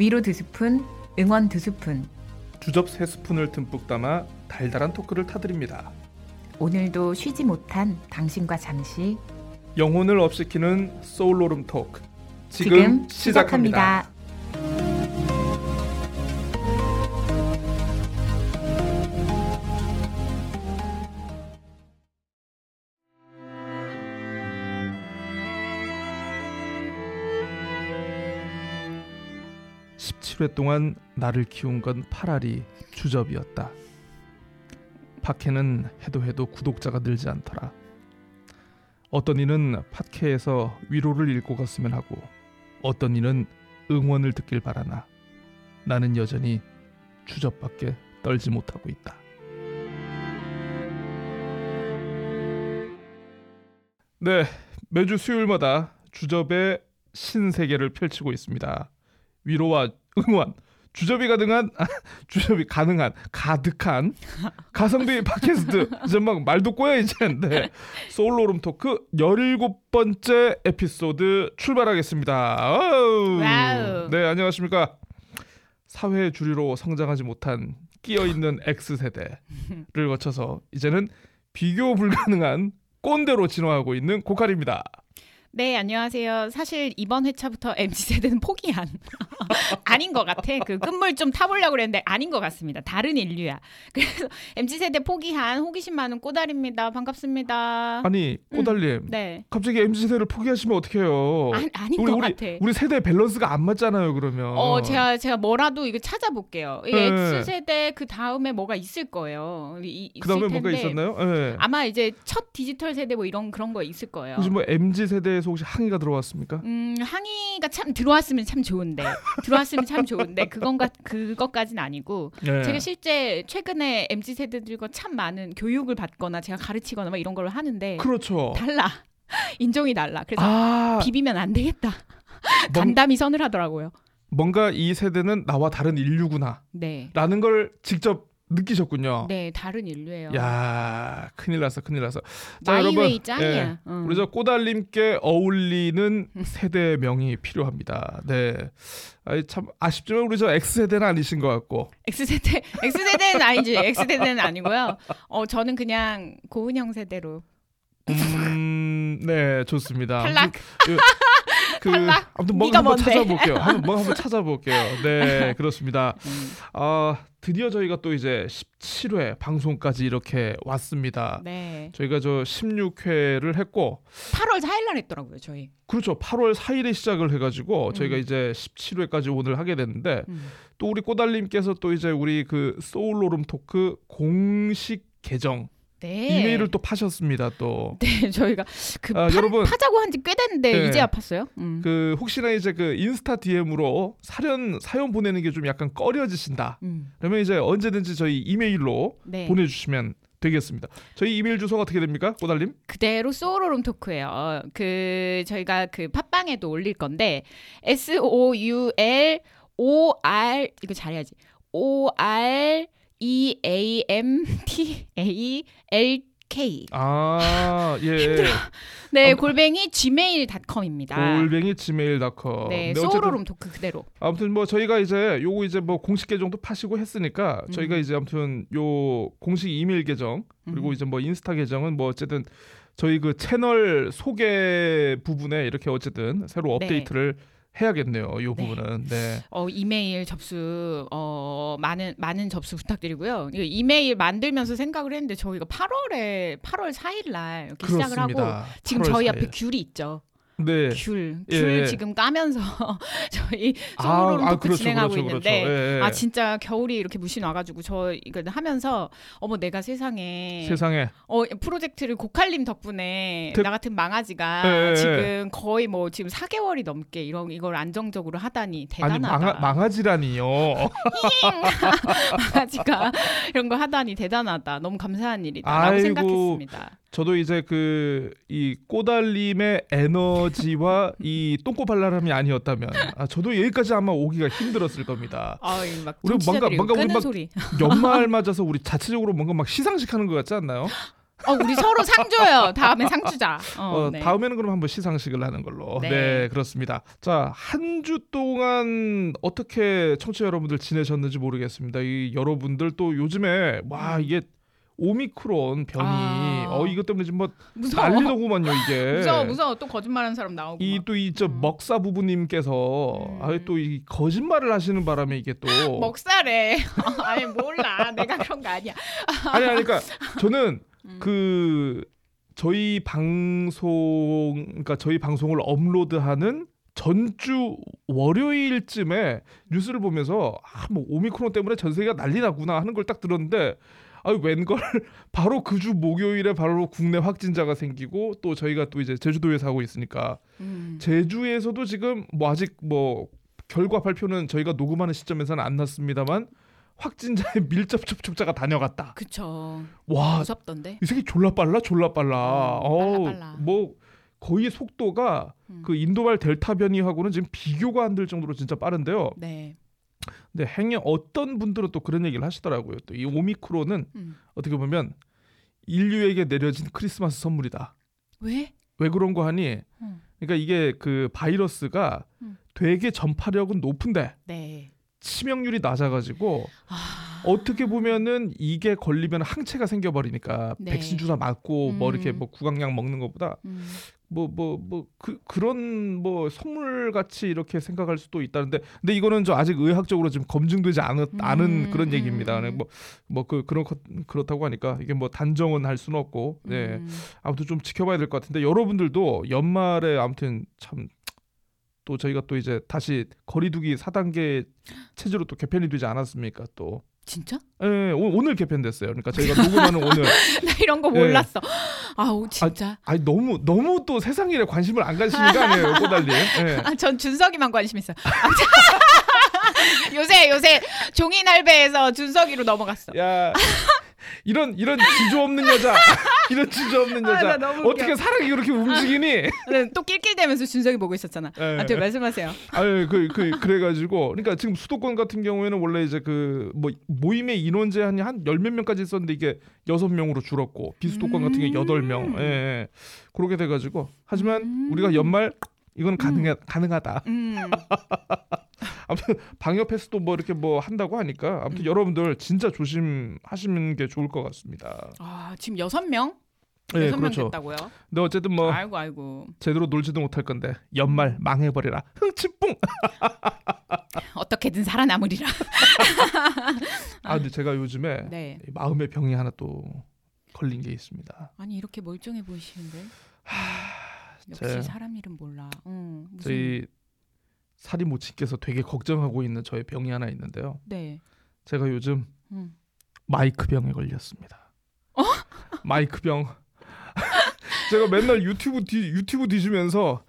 위로 두 스푼, 응원 두 스푼. 주접 세 스푼을 듬뿍 담아 달달한 토크를 타드립니다. 오늘도 쉬지 못한 당신과 잠시 영혼을 업시키는 소울로름 토크 지금, 지금 시작합니다. 시작합니다. 십칠 회 동안 나를 키운 건 파라리 주접이었다. 팟캐는 해도 해도 구독자가 늘지 않더라. 어떤 이는 팟캐에서 위로를 읽고 갔으면 하고 어떤 이는 응원을 듣길 바라나 나는 여전히 주접밖에 떨지 못하고 있다. 네, 매주 수요일마다 주접의 신세계를 펼치고 있습니다. 위로와 응원, 주접이 가능한 아, 주접이 가능한 가득한 가성비 팟캐스트 이제 막 말도 꼬여 이제인데 소울로룸 토크 17번째 에피소드 출발하겠습니다. 와우. 네, 안녕하십니까? 사회 주류로 성장하지 못한 끼어 있는 X 세대를 거쳐서 이제는 비교 불가능한 꼰대로 진화하고 있는 고칼입니다. 네, 안녕하세요. 사실 이번 회차부터 MZ 세대는 포기한 아닌 것 같아. 그 끝물 좀 타보려고 그랬는데 아닌 것 같습니다. 다른 인류야. 그래서 MZ 세대 포기한 호기심 많은 꼬달입니다. 반갑습니다. 아니 꼬달님 네, 갑자기 MZ 세대를 포기하시면 어떡해요? 아, 아닌 우리 것 우리 같아. 우리 세대 밸런스가 안 맞잖아요. 그러면. 어, 제가 제가 뭐라도 이거 찾아볼게요. 이 네. X 세대 그 다음에 뭐가 있을 거예요. 이, 있을 그 다음에 뭔가 텐데 있었나요? 예. 아마 이제 첫 디지털 세대 뭐 이런 그런 거 있을 거예요. 혹시 뭐 MZ 세대에서 혹시 항의가 들어왔습니까? 음, 항의가 참 들어왔으면 참 좋은데 들어왔으면 참 좋은데 그건가 그것까지는 아니고 예. 제가 실제 최근에 mz 세대들과 참 많은 교육을 받거나 제가 가르치거나 막 이런 걸 하는데 그렇죠. 달라. 인종이 달라. 그래서 아, 비비면 안 되겠다. 뭔, 간담이 선을 하더라고요. 뭔가 이 세대는 나와 다른 인류구나라는 네걸 직접 느끼셨군요. 네, 다른 인류예요 야, 큰일 났어, 큰일 났어. 자, 여러분, 마이웨이 예, 짱이야 응. 우리 저 꼬달님께 어울리는 세대명이 필요합니다. 네, 아이, 참 아쉽지만 우리 저 X 세대는 아니신 것 같고. X세대 X세대는 아니지 X세대는 아니고요 어 저는 그냥 고은형 세대로 음, 네, 좋습니다. 탈락 그, 그 탈락? 아무튼 뭔가 네가 한번 뭔데? 찾아볼게요. 한번 뭐 한번 찾아볼게요. 네, 그렇습니다. 음, 아, 드디어 저희가 또 이제 17회 방송까지 이렇게 왔습니다. 네 저희가 저 16회를 했고 8월 4일 날 했더라고요 저희 그렇죠. 8월 4일에 시작을 해 가지고 저희가 음. 이제 17회까지 오늘 하게 됐는데 음. 또 우리 꼬달님께서 또 이제 우리 그 소울로름 토크 공식 계정 네 이메일을 또 파셨습니다. 또 네, 저희가 그 아, 파, 여러분. 파자고 한 지 꽤 됐는데 네. 이제 아팠어요. 음. 그 혹시나 이제 그 인스타 DM으로 사연 사연 보내는 게 좀 약간 꺼려지신다. 음. 그러면 이제 언제든지 저희 이메일로 네. 보내주시면 되겠습니다. 저희 이메일 주소가 어떻게 됩니까, 꼬달님? 그대로 소로룸 토크예요. 어, 그 저희가 그 팟빵에도 올릴 건데 S O U L O R 이거 잘해야지. O R E A M T A L K. 아, 예. 네, 아, 골뱅이 gmail.com입니다. 골뱅이 gmail.com. 네, 소로룸 토크 그대로. 아무튼 뭐 저희가 이제 요거 이제 뭐 공식 계정도 파시고 했으니까 음. 저희가 이제 아무튼 요 공식 이메일 계정 그리고 음. 이제 뭐 인스타 계정은 뭐 어쨌든 저희 그 채널 소개 부분에 이렇게 어쨌든 새로 네. 업데이트를 해야겠네요. 요 네. 부분은. 네. 어 이메일 접수 어 많은 많은 접수 부탁드리고요. 이메일 만들면서 생각을 했는데 저희가 8월에 8월 4일 날 이렇게 시작을 하고. 지금 8월 저희 4일. 앞에 귤이 있죠. 네. 귤, 예, 귤 예. 지금 까면서 저희 소울로름 토크 진행하고 있는데 예, 예. 아 진짜 겨울이 이렇게 무신 와가지고 저 이거 하면서 어머 내가 세상에 세상에 어 프로젝트를 고칼님 덕분에 대- 나 같은 망아지가 예, 예, 지금 거의 뭐 지금 4개월이 넘게 이런 이걸 안정적으로 하다니 아니 대단하다. 망하, 망하지라니요. 망아지가 이런 거 하다니 대단하다. 너무 감사한 일이다라고. 생각했습니다. 저도 이제 그 이 꼬달림의 에너지와 이 똥꼬발랄함이 아니었다면 아, 저도 여기까지 아마 오기가 힘들었을 겁니다. 아이 막 우리 뭔가- 뭔가 우리 막 소리. 연말 맞아서 우리 자체적으로 뭔가 막 시상식 하는 것 같지 않나요? 어, 우리 서로 상 줘요. 다음에 상 주자. 어, 어, 네. 다음에는 그럼 한번 시상식을 하는 걸로. 네, 네. 그렇습니다. 자, 한 주 동안 어떻게 청취자 여러분들 지내셨는지 모르겠습니다. 이 여러분들 또 요즘에 와 이게 오미크론 변이 아. 어 이것 때문에 지금 뭐 무서워. 난리더구만요 이게. 무서워, 무서워. 또 거짓말하는 사람 나오고. 이 막. 또이저 음. 먹사 부부님께서 음. 아유 또이 거짓말을 하시는 바람에 이게 또 먹살에. 아니 몰라. 내가 그런 거 아니야. 아니 아니 그러니까 저는 음. 그 저희 방송 그러니까 저희 방송을 업로드하는 전주 월요일쯤에 뉴스를 보면서 아 뭐 오미크론 때문에 전 세계가 난리 났구나 하는 걸 딱 들었는데 아 웬걸 바로 그 주 목요일에 바로 국내 확진자가 생기고 또 저희가 또 이제 제주도에 사고 있으니까 음. 제주에서도 지금 뭐 아직 뭐 결과 발표는 저희가 녹음하는 시점에서는 안 났습니다만 확진자의 밀접 접촉자가 다녀갔다. 그쵸. 와, 무섭던데. 이 새끼 졸라 빨라, 졸라 빨라. 음, 어우, 빨라, 빨라. 뭐 거의 속도가 음. 그 인도발 델타 변이하고는 지금 비교가 안 될 정도로 진짜 빠른데요. 네. 근데 행여 어떤 분들은 또 그런 얘기를 하시더라고요. 또 이 오미크론은 음. 어떻게 보면 인류에게 내려진 크리스마스 선물이다. 왜? 왜 그런 거 하니? 음. 그러니까 이게 그 바이러스가 음. 되게 전파력은 높은데 네. 치명률이 낮아가지고 아. 어떻게 보면은 이게 걸리면 항체가 생겨버리니까 네. 백신 주사 맞고 뭐 음. 이렇게 뭐 구강약 먹는 것보다 음. 뭐 뭐 뭐 그 그런 뭐 선물 같이 이렇게 생각할 수도 있다는데 근데 이거는 저 아직 의학적으로 지금 검증되지 않은 않은 음, 그런 음, 얘기입니다. 음. 뭐뭐 그 그런 것 그렇다고 하니까 이게 뭐 단정은 할 수는 없고 네 음. 아무튼 좀 지켜봐야 될 것 같은데 여러분들도 연말에 아무튼 참 또 저희가 또 이제 다시 거리두기 4단계 체제로 또 개편이 되지 않았습니까 또 진짜? 예, 오- 오늘 개편됐어요. 그러니까 저희가 녹음하는 오늘 나 이런 거 네. 몰랐어. 아우 진짜. 아 니 너무 너무 또 세상 일에 관심을 안 가시는 거 아니에요, 꼬달님? 예. 아, 전 준석이만 관심 있어. 요새 요새 종이 날배에서 준석이로 넘어갔어. 야 이런 이런 지조 없는 여자, 이런 지조 없는 아, 여자 웃겨. 어떻게 사랑이 그렇게 움직이니? 네, 또 낄낄대면서 준석이 보고 있었잖아. 예. 아, 네, 말씀하세요. 아유 그, 그 그래가지고 그러니까 지금 수도권 같은 경우에는 원래 이제 그 뭐 모임의 인원 제한이 한열몇 명까지 있었는데 이게 여섯 명으로 줄었고 비수도권 같은 게 음. 여덟 명, 예, 예. 그렇게 돼가지고 하지만 음. 우리가 연말 이건 가능해 가능하다. 음. 아무튼 방역 패스도 뭐 이렇게 뭐 한다고 하니까 아무튼 음. 여러분들 진짜 조심하시는 게 좋을 것 같습니다. 아 지금 여섯 명? 네, 여섯 명 그렇죠. 됐다고요? 근데 어쨌든 뭐 아이고 아이고. 제대로 놀지도 못할 건데 연말 망해버리라 흥치뿡. 어떻게든 살아남으리라. 아 근데 제가 요즘에 네. 이 마음의 병이 하나 또 걸린 게 있습니다. 아니 이렇게 멀쩡해 보이시는데. 역시 제- 사람 일은 몰라. 응. 무슨 저희 사리 모친께서 되게 걱정하고 있는 저의 병이 하나 있는데요. 네. 제가 요즘 음. 마이크 병에 걸렸습니다. 어? 마이크 병. 제가 맨날 유튜브 뒤 유튜브 뒤지면서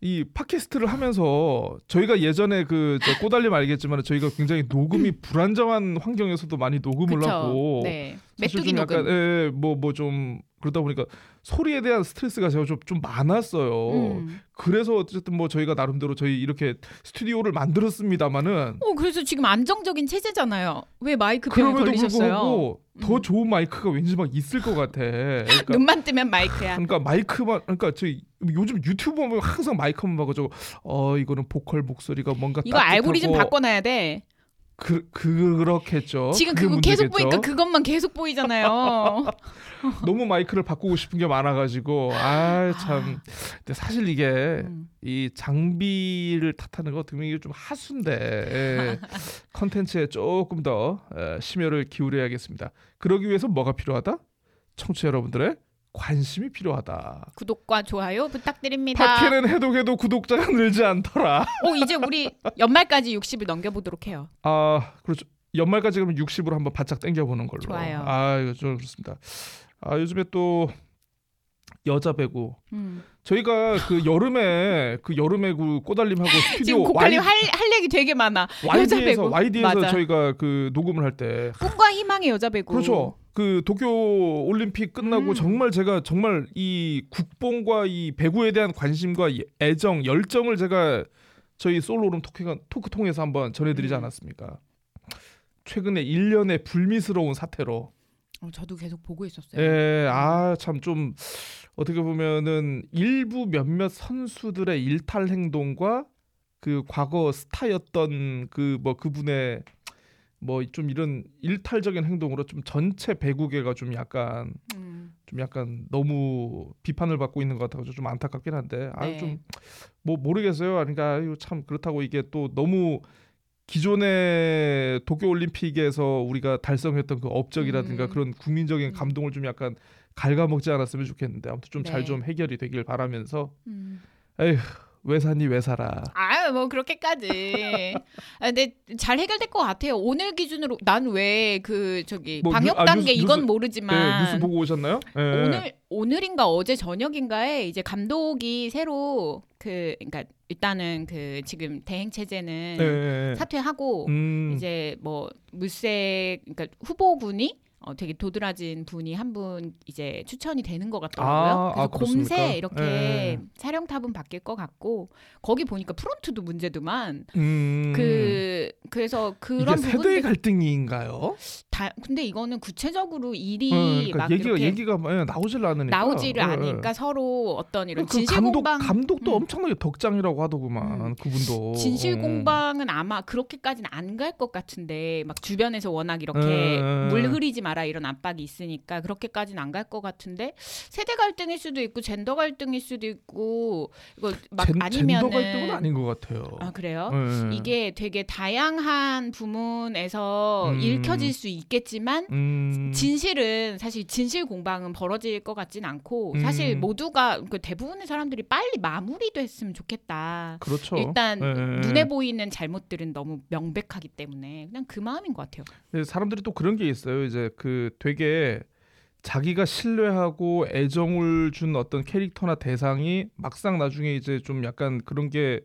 이 팟캐스트를 하면서 저희가 예전에 그저 꼬달림 알겠지만 저희가 굉장히 녹음이 불안정한 환경에서도 많이 녹음을 그쵸. 하고 네. 메뚜기 약간 녹음. 뭐뭐 좀 그러다 보니까 소리에 대한 스트레스가 제가 좀, 좀 많았어요. 음. 그래서 어쨌든 뭐 저희가 나름대로 저희 이렇게 스튜디오를 만들었습니다마는 어 그래서 지금 안정적인 체제잖아요. 왜 마이크 병에 걸리셨어요? 불구하고 더 음. 좋은 마이크가 왠지 막 있을 것 같아. 그러니까, 눈만 뜨면 마이크야. 그러니까 마이크만 그러니까 저희 요즘 유튜브 보면 항상 마이크만 저거 어 이거는 보컬 목소리가 뭔가 이거 따뜻하고 알고리즘 바꿔놔야 돼. 그 그렇겠죠. 지금 그거 계속 문제겠죠. 보니까 그것만 계속 보이잖아요. 너무 마이크를 바꾸고 싶은 게 많아가지고 아 참. 근데 사실 이게 음. 이 장비를 탓하는 거 어떻게 보면 이게 좀 하수인데 예. 컨텐츠에 조금 더 에, 심혈을 기울여야겠습니다. 그러기 위해서 뭐가 필요하다? 청취자 여러분들의 관심이 필요하다. 구독과 좋아요 부탁드립니다. 팟캐는 해도 해도 구독자가 늘지 않더라. 오 이제 우리 연말까지 60을 넘겨보도록 해요. 아 그렇죠. 연말까지 그러면 60으로 한번 바짝 당겨보는 걸로. 좋아요. 아 이거 좀 그렇습니다. 아 요즘에 또 여자 배구 음. 저희가 그 여름에 그 여름에 그 꼬달림하고 스튜디오 고칼님 할, 할 얘기 되게 많아. 여자 YD에서 배구. YD에서 맞아. 저희가 그 녹음을 할 때 꿈과 희망의 여자 배구. 그렇죠. 그 도쿄 올림픽 끝나고 음. 정말 제가 정말 이 국뽕과 이 배구에 대한 관심과 이 애정, 열정을 제가 저희 솔로룸 토크, 토크 통해서 한번 전해드리지 음. 않았습니까? 최근에 일련의 불미스러운 사태로 어, 저도 계속 보고 있었어요. 예, 아 참 좀 어떻게 보면은 일부 몇몇 선수들의 일탈 행동과 그 과거 스타였던 그 뭐 그분의 뭐 좀 이런 일탈적인 행동으로 좀 전체 배구계가 좀 약간 음. 좀 약간 너무 비판을 받고 있는 것 같아서 좀 안타깝긴 한데 네. 좀뭐 모르겠어요. 그러니까 참 그렇다고 이게 또 너무 기존의 도쿄 올림픽에서 우리가 달성했던 그 업적이라든가 음. 그런 국민적인 음. 감동을 좀 약간 갉아먹지 않았으면 좋겠는데 아무튼 좀잘 네. 좀 해결이 되길 바라면서 음. 에휴 왜 사니 왜 살아 아유 뭐 그렇게까지. 아, 근데 잘 해결될 것 같아요. 오늘 기준으로 난 왜 그 저기 뭐 방역 뉴- 아, 단계 뉴스- 이건 뉴스- 모르지만 네, 뉴스 보고 오셨나요? 예. 오늘 오늘인가 어제 저녁인가에 이제 감독이 새로 그 그러니까 일단은 그 지금 대행 체제는 예, 예, 예. 사퇴하고 음, 이제 뭐 물색 그러니까 후보군이 어, 되게 도드라진 분이 한 분 이제 추천이 되는 것 같더라고요. 아, 그래서 아? 금세 이렇게 예. 사령탑은 바뀔 것 같고 거기 보니까 프론트도 문제도만 음, 그 그래서 그런 이게 세대 갈등인가요? 다 근데 이거는 구체적으로 일이 어, 그러니까 막 얘기가 얘기가 예, 나오질 않으니까 나오지를 예, 예. 않으니까 서로 어떤 이런 그 진실 감독 공방 감독도 음. 엄청나게 덕장이라고 하더구만 음. 그분도 진실 어. 공방은 아마 그렇게까지는 안 갈 것 같은데 막 주변에서 워낙 이렇게 음. 물 흐리지 마라 이런 압박이 있으니까 그렇게까지는 안 갈 것 같은데 세대 갈등일 수도 있고 젠더 갈등일 수도 있고 이거 막 젠, 아니면은 젠더 갈등은 아닌 것 같아요. 아 그래요? 예. 이게 되게 다양한 부문에서 음. 읽혀질 수 있 겠지만 음, 진실은 사실 진실 공방은 벌어질 것 같진 않고 사실 음. 모두가 그 대부분의 사람들이 빨리 마무리됐으면 좋겠다. 그렇죠. 일단 예, 예. 눈에 보이는 잘못들은 너무 명백하기 때문에 그냥 그 마음인 것 같아요. 예, 사람들이 또 그런 게 있어요. 이제 그 되게 자기가 신뢰하고 애정을 준 어떤 캐릭터나 대상이 막상 나중에 이제 좀 약간 그런 게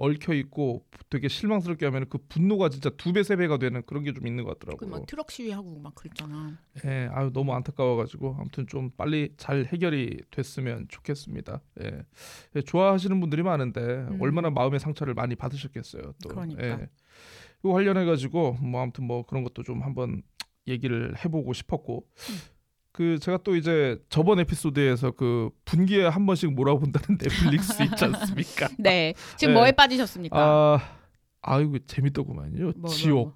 얽혀 있고 되게 실망스럽게 하면 그 분노가 진짜 두 배 세 배가 되는 그런 게 좀 있는 것 같더라고요. 그막 트럭 시위하고 막 그랬잖아. 예, 아유 너무 안타까워가지고 아무튼 좀 빨리 잘 해결이 됐으면 좋겠습니다. 예, 예, 좋아하시는 분들이 많은데 음. 얼마나 마음의 상처를 많이 받으셨겠어요. 또 그러니까. 예. 이거 관련해 가지고 뭐 아무튼 뭐 그런 것도 좀 한번 얘기를 해보고 싶었고. 음. 그 제가 또 이제 저번 에피소드에서 그 분기에 한 번씩 몰아본다는 넷플릭스 있지 않습니까? 네. 지금 네. 뭐에 빠지셨습니까? 아 아이고 재밌더구만요. 뭐, 지옥, 뭐.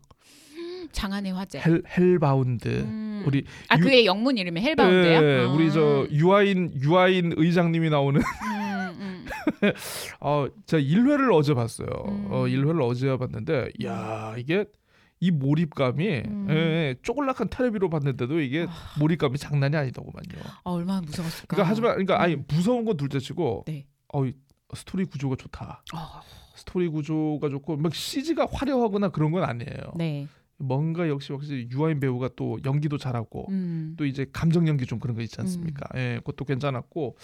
장안의 화제. Hell Hellbound. 음. 우리 아 유- 그의 영문 이름이 Hellbound야? 예, 우리 저 유아인 유아인 의장님이 나오는 음, 음. 어 제가 1회를 어제 봤어요. 음. 어 1회를 어제 봤는데 야, 이게 이 몰입감이 음. 예, 쪼글락한 텔레비로 봤는데도 이게 몰입감이 장난이 아니더구만요. 아, 얼마나 무서웠을까. 그러니까 하지만 그러니까 아니 음. 무서운 건 둘째치고 네. 어이 스토리 구조가 좋다. 어, 스토리 구조가 좋고 막 CG가 화려하거나 그런 건 아니에요. 네. 뭔가 역시 역시 유아인 배우가 또 연기도 잘하고 음. 또 이제 감정 연기 좀 그런 거 있지 않습니까? 예, 그것도 괜찮았고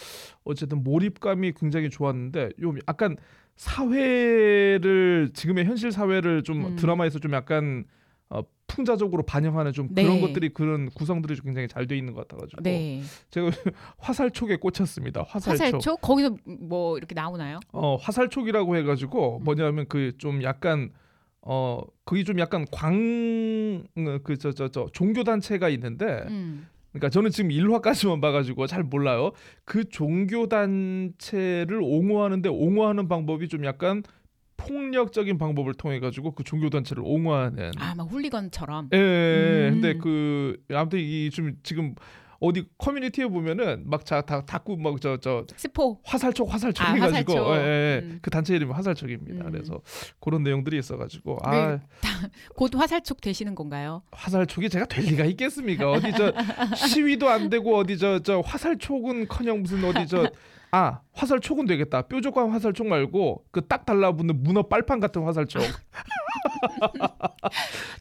어쨌든 몰입감이 굉장히 좋았는데 요 약간 사회를 지금의 현실 사회를 좀 음. 드라마에서 좀 약간 어, 풍자적으로 반영하는 좀 네. 그런 것들이 그런 구성들이 좀 굉장히 잘 돼 있는 것 같아가지고 네. 제가 화살촉에 꽂혔습니다. 화살촉. 화살촉 거기서 뭐 이렇게 나오나요? 어 화살촉이라고 해가지고 음. 뭐냐면 그 좀 약간 어 그게 좀 약간 광 그 저 저 저 종교 단체가 있는데 음. 그러니까 저는 지금 1화까지만 봐가지고 잘 몰라요. 그 종교 단체를 옹호하는데 옹호하는 방법이 좀 약간 폭력적인 방법을 통해 가지고 그 종교 단체를 옹호하는. 아, 막 훌리건처럼. 예, 예, 예. 음. 근데 그 아무튼 이 좀 지금 어디 커뮤니티에 보면은 막자다 닫고 막저 저 스포. 화살촉 화살촉 아, 해가지고 화살촉. 예, 예. 음. 그 단체 이름이 화살촉입니다. 음. 그래서 그런 내용들이 있어가지고 아 네. 곧 화살촉 되시는 건가요? 화살촉이 제가 될 리가 있겠습니까? 어디 저 시위도 안 되고 어디 저 저 화살촉은커녕 무슨 어디 저 아 화살 촉은 되겠다. 뾰족한 화살 촉 말고 그 딱 달라붙는 문어 빨판 같은 화살 촉.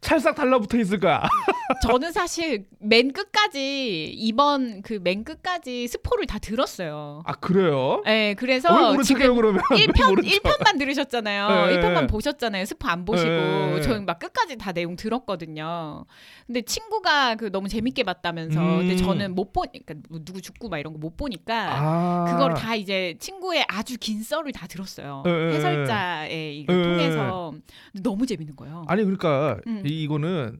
찰싹 달라붙어 있을 거야. 저는 사실 맨 끝까지 이번 그 맨 끝까지 스포를 다 들었어요. 아 그래요? 네, 왜 그래서 지금 그러면? 왜 1편 모른 척? 1편만 들으셨잖아요. 네. 1편만 보셨잖아요. 스포 안 보시고 네. 저는 막 끝까지 다 내용 들었거든요. 근데 친구가 그 너무 재밌게 봤다면서 음. 근데 저는 못 보, 그러니까 뭐 누구 죽고 막 이런 거 못 보니까 아 그걸 다 이제 친구의 아주 긴 썰을 다 들었어요. 예, 예, 해설자의 이걸 예, 통해서 너무 재밌는 거예요. 아니 그러니까 음. 이, 이거는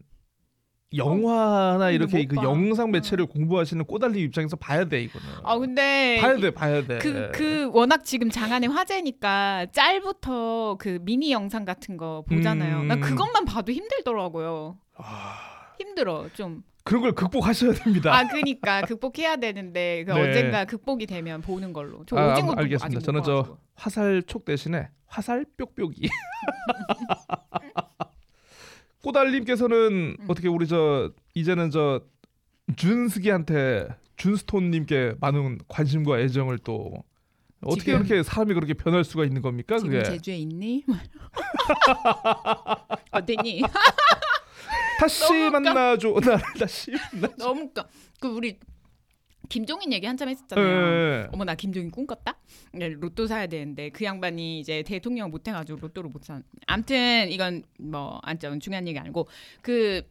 영화나 어, 이렇게 못그 봐. 영상 매체를 공부하시는 꼬달리 입장에서 봐야 돼 이거는. 아 근데 봐야 돼, 봐야 돼. 그, 그 워낙 지금 장안의 화제니까 짤부터 그 미니 영상 같은 거 보잖아요. 음. 난 그것만 봐도 힘들더라고요. 아, 힘들어 좀. 그런 걸 극복하셔야 됩니다. 아 그니까 극복해야 되는데 그 네. 언젠가 극복이 되면 보는 걸로. 저 아, 오징어도 알겠습니다. 저는 저. 화살촉 대신에 화살 뾱뾱이. 꼬달님께서는 음. 어떻게 우리 저 이제는 저 준스기한테 준스톤님께 많은 관심과 애정을 또 어떻게 지금- 그렇게 사람이 그렇게 변할 수가 있는 겁니까? 지금 그게 제주에 있니? 어땠니? 다시. 만나줘 나를 다시 만나. 너무 웃겨. 그 우리 김종인 얘기 한참 했었잖아요. 예. 어머 나 김종인 꿈 꿨다? 네, 로또 사야 되는데 그 양반이 이제 대통령 못 해가지고 로또를 못 사. 암튼 이건 뭐 안점 중요한 얘기 아니고 그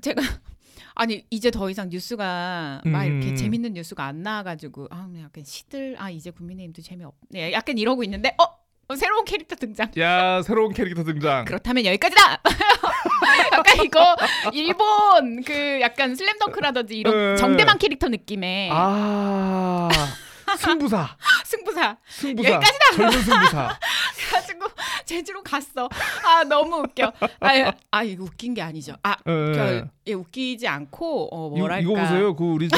제가 아니 이제 더 이상 뉴스가 막 이렇게 음. 재밌는 뉴스가 안 나와가지고 아 약간 시들 아 이제 국민의힘도 재미없 네 약간 이러고 있는데 어 새로운 캐릭터 등장. 야 새로운 캐릭터 등장. 그렇다면 여기까지다. 약간 이거 일본 그 약간 슬램덩크라든지 이런 네. 정대만 캐릭터 느낌의 아 승부사 승부사. 승부사 여기까지다! 젊은 승부사. 가지고 제주로 갔어. 아 너무 웃겨. 아, 아 이거 웃긴 게 아니죠. 아 예. 그, 예, 웃기지 않고 어, 뭐랄까. 이거, 이거 보세요. 그 우리 저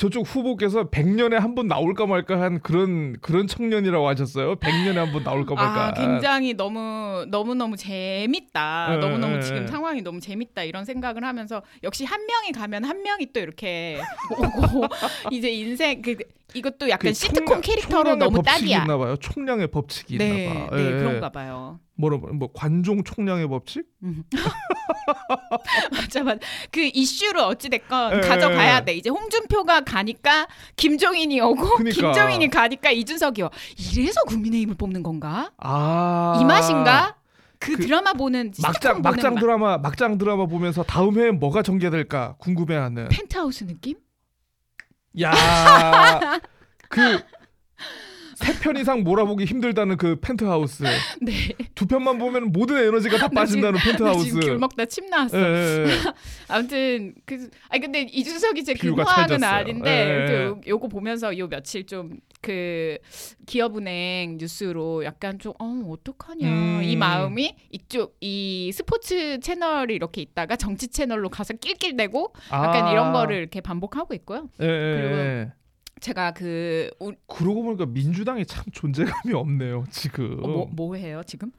저쪽 후보께서 100년에 한 번 나올까 말까 한 그런 그런 청년이라고 하셨어요. 100년에 한 번 나올까 말까. 아 굉장히 너무 너무 너무 재밌다. 예, 너무 너무 예, 지금 예. 상황이 너무 재밌다 이런 생각을 하면서 역시 한 명이 가면 한 명이 또 이렇게 오고 이제 인생 그 이것도 약간 그 시트콤 총량- 캐릭터로 총량의 너무 법칙이 딱이야. 있나 봐요. 총량의 법칙이 네, 있나 봐. 네 예, 그런가 예. 봐요. 뭐라 뭐 관종 총량의 법칙? 맞아 맞아. 그 이슈를 어찌 됐건 예, 가져가야 예. 돼. 이제 홍준표가 가니까 김종인이 오고 그니까. 김종인이 가니까 이준석이 와. 이래서 국민의힘을 뽑는 건가? 아. 이 맛인가? 그, 그 드라마 보는 막장 보는 막장 맛. 드라마 막장 드라마 보면서 다음 회에 뭐가 전개될까 궁금해하는. 펜트하우스 느낌? 야. 그 세 편 이상 몰아보기 힘들다는 그 펜트하우스 네. 두 편만 보면 모든 에너지가 다 빠진다는 나 펜트하우스. 지금 귤 먹다 침 나왔어. 예, 예, 예. 아무튼 그 아니 근데 이준석이 제 근황은 찰졌어요. 아닌데 예, 예. 요, 요거 보면서 요 며칠 좀 그 기업은행 뉴스로 약간 좀 어 어떡하냐 음. 이 마음이 이쪽 이 스포츠 채널이 이렇게 있다가 정치 채널로 가서 낄낄대고 약간 아. 이런 거를 이렇게 반복하고 있고요. 예, 예, 그리고 예. 제가 그 우- 그러고 보니까 민주당이 참 존재감이 없네요 지금. 어, 뭐, 뭐 해요 지금?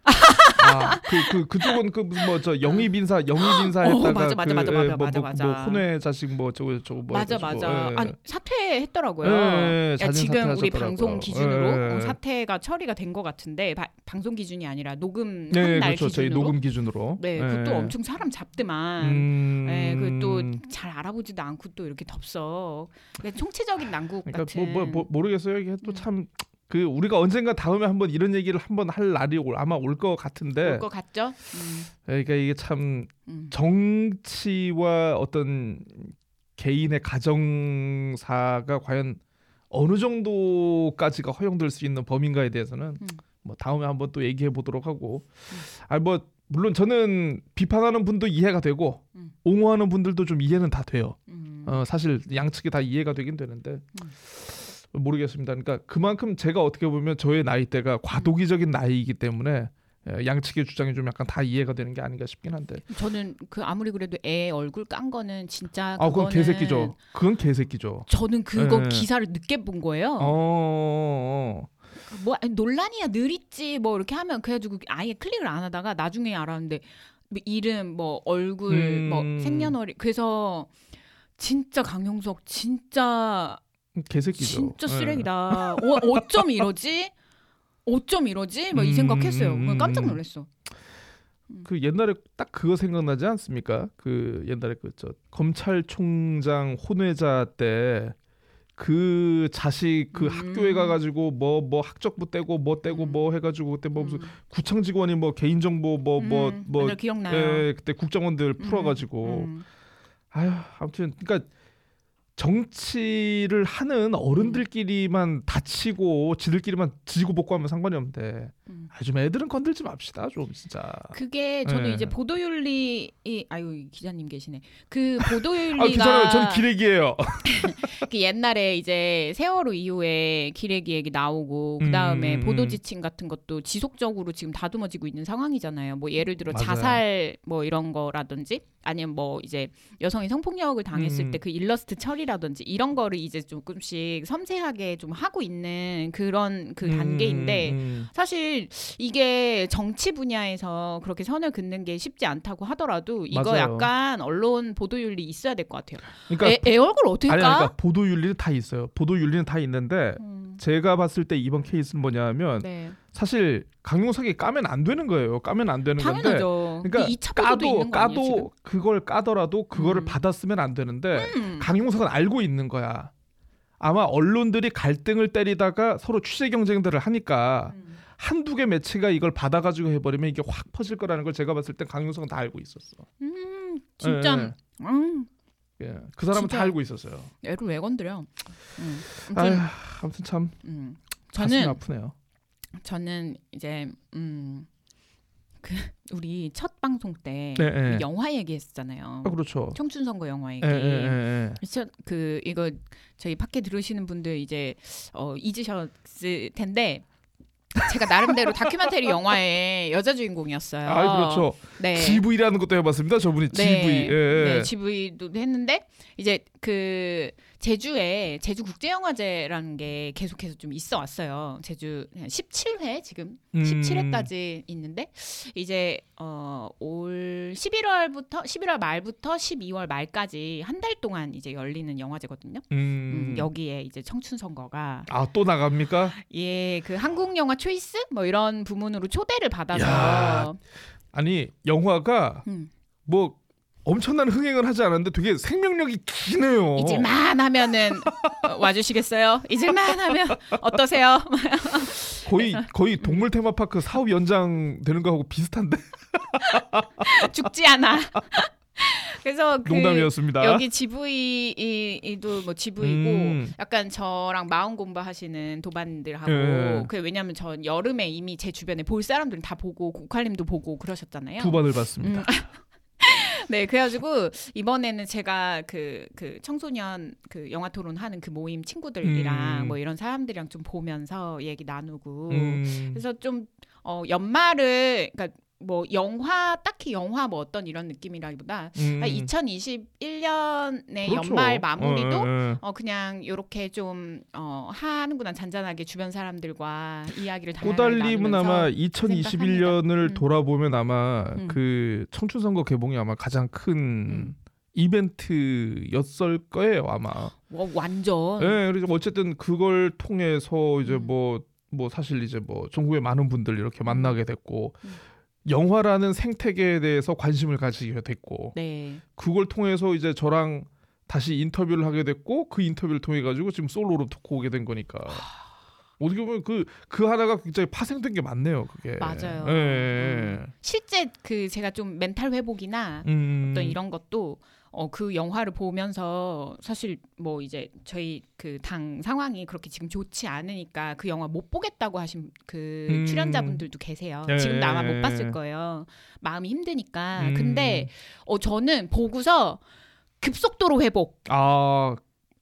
아, 그, 그, 그 쪽은 그 무슨 뭐 저 영입 인사, 영입 인사 어, 했다가 맞아, 맞아, 그, 맞아, 예, 맞아, 뭐, 맞아, 뭐, 맞아. 뭐 혼외 자식 뭐 저거 저거 뭐 맞아 해가지고, 맞아. 예. 아니 사퇴했더라고요. 예, 예, 야, 지금 우리. 방송 기준으로 예, 예. 어, 사퇴가 처리가 된 것 같은데 바- 방송 기준이 아니라 녹음 네, 한날 그렇죠. 저희 기준으로. 녹음 기준으로. 네, 예. 그것도 엄청 사람 잡더만. 음, 예, 그또 잘 알아보지도 않고 또 이렇게 덥석. 그러니까 총체적인 난국 그러니까. 뭐, 뭐, 뭐 모르겠어요. 이게 또 음. 참그 우리가 언젠가 다음에 한번 이런 얘기를 한번 할 날이 올, 아마 올 것 같은데. 올 것 같죠? 음, 그러니까 이게 참 음. 정치와 어떤 개인의 가정사가 과연 어느 정도까지가 허용될 수 있는 범인가에 대해서는 음. 뭐 다음에 한번 또 얘기해 보도록 하고 아뭐 물론 저는 비판하는 분도 이해가 되고 음. 옹호하는 분들도 좀 이해는 다 돼요. 음. 어, 사실 양측이 다 이해가 되긴 되는데 모르겠습니다. 그러니까 그만큼 제가 어떻게 보면 저의 나이대가 과도기적인 나이이기 때문에 예, 양측의 주장이 좀 약간 다 이해가 되는 게 아닌가 싶긴 한데. 저는 그 아무리 그래도 애 얼굴 깐 거는 진짜 아, 그건 개새끼죠. 그건 개새끼죠. 저는 그거 예. 기사를 늦게 본 거예요. 어, 어, 어. 뭐 논란이야 늘 있지 뭐 이렇게 하면 그래가지고 아예 클릭을 안 하다가 나중에 알았는데 뭐 이름 뭐 얼굴 음. 뭐 생년월일 그래서 진짜 강용석 진짜 개새끼죠. 진짜 예. 쓰레기다. 어, 어쩜 이러지? 어쩜 이러지? 막이 음, 생각했어요. 음, 깜짝 음. 놀랐어. 그 옛날에 딱 그거 생각나지 않습니까? 그 옛날에 그 저 검찰총장 혼외자 때 그 자식 그 음. 학교에 가가지고 뭐뭐 학적부 떼고 뭐 떼고 음. 뭐 해가지고 그때 뭐 무슨 음. 구청 직원이 뭐 개인정보 뭐뭐 음, 뭐 맞아요. 기억나요. 예, 그때 국정원들 음, 풀어가지고 음. 아유 아무튼 그러니까 정치를 하는 어른들끼리만 다치고 지들끼리만 지고 볶고하면 상관이 없는데 음. 아, 좀 애들은 건들지 맙시다 좀 진짜. 그게 저는 네. 이제 보도윤리 이 아유 기자님 계시네. 그 아 보도윤리가 괜찮아요. 전 기레기예요. 그 옛날에 이제 세월호 이후에 기레기 얘기 나오고 그 다음에 음, 음, 보도 음. 지침 같은 것도 지속적으로 지금 다듬어지고 있는 상황이잖아요. 뭐 예를 들어 맞아요. 자살 뭐 이런 거라든지 아니면 뭐 이제 여성이 성폭력을 당했을 음. 때그 일러스트 처리 라든지 이런 거를 이제 조금씩 섬세하게 좀 하고 있는 그런 그 단계인데 음, 음. 사실 이게 정치 분야에서 그렇게 선을 긋는 게 쉽지 않다고 하더라도 이거 맞아요. 약간 언론 보도윤리 있어야 될 것 같아요. 그러니까 애, 애 얼굴 어떻게 아니 까? 그러니까 보도 윤리는 다 있어요. 보도 윤리는 다 있는데 음, 제가 봤을 때 이번 케이스는 뭐냐면 네. 사실 강용석이 까면 안 되는 거예요. 까면 안 되는 건데 당연하죠. 그러니까 2차 보도도 까도 거 아니에요? 까도 그걸 까더라도 그거를 음. 받았으면 안 되는데 음. 강용석은 알고 있는 거야. 아마 언론들이 갈등을 때리다가 서로 취재 경쟁들을 하니까 음. 한두 개 매체가 이걸 받아가지고 해버리면 이게 확 퍼질 거라는 걸 제가 봤을 때 강용석은 다 알고 있었어. 음, 진짜 예, 음, 예. 그 사람은. 다 알고 있었어요. 애를 왜 건드려? 음. 아무튼, 아무튼 참 음. 가슴이 저는 아프네요. 저는 이제 음, 그 우리 첫 방송 때 네, 네. 영화 얘기했었잖아요. 아, 그렇죠. 청춘 선거 영화 얘기. 예, 예, 예, 예. 그래서 그 이거 저희 밖에 들으시는 분들 이제 어, 잊으셨을 텐데 제가 나름대로 다큐멘터리 영화의 여자 주인공이었어요. 아, 그렇죠. 네. GV라는 것도 해봤습니다. 저분이 네. GV. 예. 네, GV도 했는데 이제 그 제주에 제주 국제영화제라는 게 계속해서 좀 있어 왔어요. 제주 17회 지금 음. 17회까지 있는데 이제 어 올 11월부터 11월 말부터 12월 말까지 한 달 동안 이제 열리는 영화제거든요. 음. 음, 여기에 이제 청춘 선거가 아, 또 나갑니까? 예, 그 한국 영화 초이스 뭐 이런 부문으로 초대를 받아서 야. 아니, 영화가 음, 뭐 엄청난 흥행을 하지 않았는데 되게 생명력이 기네요. 잊을만 하면은 어, 와주시겠어요? 잊을만 하면 어떠세요? 거의 거의 동물 테마파크 사업 연장 되는 거하고 비슷한데 죽지 않아. 그래서 그 농담이었습니다. 여기 GV도 뭐 GV고 음. 약간 저랑 마음 공부하시는 도반들하고 예. 그 왜냐면 전 여름에 이미 제 주변에 볼 사람들은 다 보고 고칼님도 보고 그러셨잖아요. 두 번을 봤습니다. 음. 네, 그래가지고 이번에는 제가 그, 그 청소년 그 영화 토론 하는 그 모임 친구들이랑 음. 뭐 이런 사람들이랑 좀 보면서 얘기 나누고 음. 그래서 좀 어, 연말을 그러니까 뭐 영화 딱히 영화 뭐 어떤 이런 느낌이라기보다 음. 2021년의 그렇죠. 연말 마무리도 어, 어, 어. 어 그냥 요렇게 좀 어, 하는구나 잔잔하게 주변 사람들과 이야기를 꼬달림은 아마 2021년을 생각합니다. 음. 돌아보면 아마 음. 그 청춘 선거 개봉이 아마 가장 큰 음. 이벤트였을 거예요 아마. 와, 완전 예, 그래서 어쨌든 그걸 통해서 이제 음. 뭐뭐 사실 이제 뭐 전국의 많은 분들 이렇게 만나게 됐고 음. 영화라는 생태계에 대해서 관심을 가지게 됐고 네. 그걸 통해서 이제 저랑 다시 인터뷰를 하게 됐고 그 인터뷰를 통해 가지고 지금 솔로로 듣고 오게 된 거니까 어떻게 보면 그그 하나가 굉장히 파생된 게 많네요 그게 맞아요. 예. 음. 실제 그 제가 좀 멘탈 회복이나 음. 어떤 이런 것도 어 그 영화를 보면서 사실 뭐 이제 저희 그 당 상황이 그렇게 지금 좋지 않으니까 그 영화 못 보겠다고 하신 그 음. 출연자분들도 계세요. 예. 지금도 아마 못 봤을 거예요. 마음이 힘드니까. 음. 근데 어 저는 보고서 급속도로 회복. 아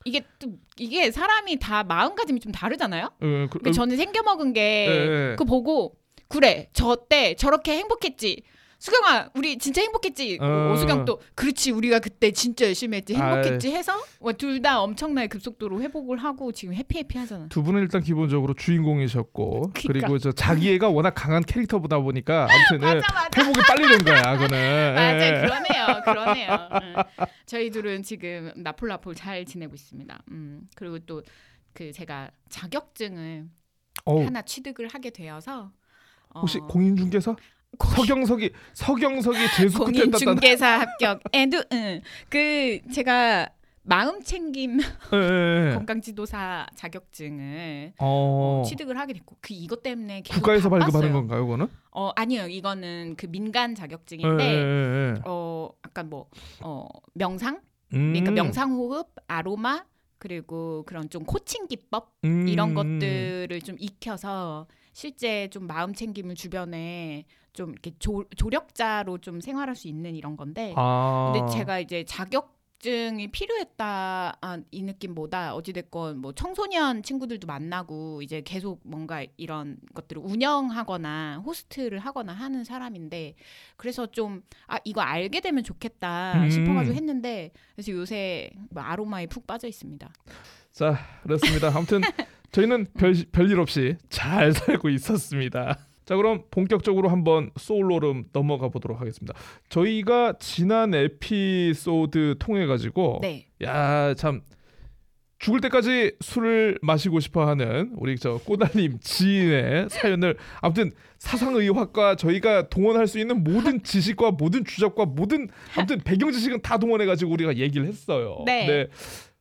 이게 또 이게 사람이 다 마음가짐이 좀 다르잖아요. 예, 그, 근데 저는 생겨 먹은 게 예, 예. 그거 보고 그래 저 때 저렇게 행복했지 수경아 우리 진짜 행복했지? 어. 오수경 또 그렇지 우리가 그때 진짜 열심히 했지. 행복했지 해서? 뭐둘다 엄청나게 급속도로 회복을 하고 지금 해피해피 하잖아. 두 분은 일단 기본적으로 주인공이셨고 그러니까. 그리고 저 자기애가 워낙 강한 캐릭터보다 보니까 아무튼 예, 회복이 빨리 된 거야 그거는. 맞아 예. 그러네요 그러네요. 응. 저희 둘은 지금 나폴나폴 잘 지내고 있습니다. 음 그리고 또 그 제가 자격증을 어우, 하나 취득을 하게 되어서 어, 혹시 공인중개사? 공- 서경석이 서경석이 재수 끝에 공인 중개사 합격. 에드 응. 그 제가 마음 챙김 예, 예, 예. 건강 지도사 자격증을 어, 취득을 하게 됐고 그 이것 때문에 계속 국가에서 바빴어요. 발급하는 건가요 그거는 어 아니요 이거는 그 민간 예, 자격증인데 예. 어 약간 뭐어 명상 그러니까 음. 명상호흡, 아로마 그리고 그런 좀 코칭 기법 음. 이런 것들을 좀 익혀서 실제 좀 마음 챙김을 주변에 좀 이렇게 조, 조력자로 좀 생활할 수 있는 이런 건데 아. 근데 제가 이제 자격 증이 필요했다 아, 이 느낌보다 어찌됐건 뭐 청소년 친구들도 만나고 이제 계속 뭔가 이런 것들을 운영하거나 호스트를 하거나 하는 사람인데 그래서 좀 아 이거 알게 되면 좋겠다 음. 싶어가지고 했는데 그래서 요새 뭐 아로마에 푹 빠져 있습니다. 자, 그렇습니다. 아무튼 저희는 별 별일 없이 잘 살고 있었습니다. 자, 그럼 본격적으로 한번 소울로름 넘어가 보도록 하겠습니다. 저희가 지난 에피소드 통해 가지고 네. 야, 참 죽을 때까지 술을 마시고 싶어 하는 우리 저 꼬달님 지인의 사연을 아무튼 사상의학과 저희가 동원할 수 있는 모든 지식과 모든 주적과 모든 아무튼 배경 지식은 다 동원해 가지고 우리가 얘기를 했어요. 네.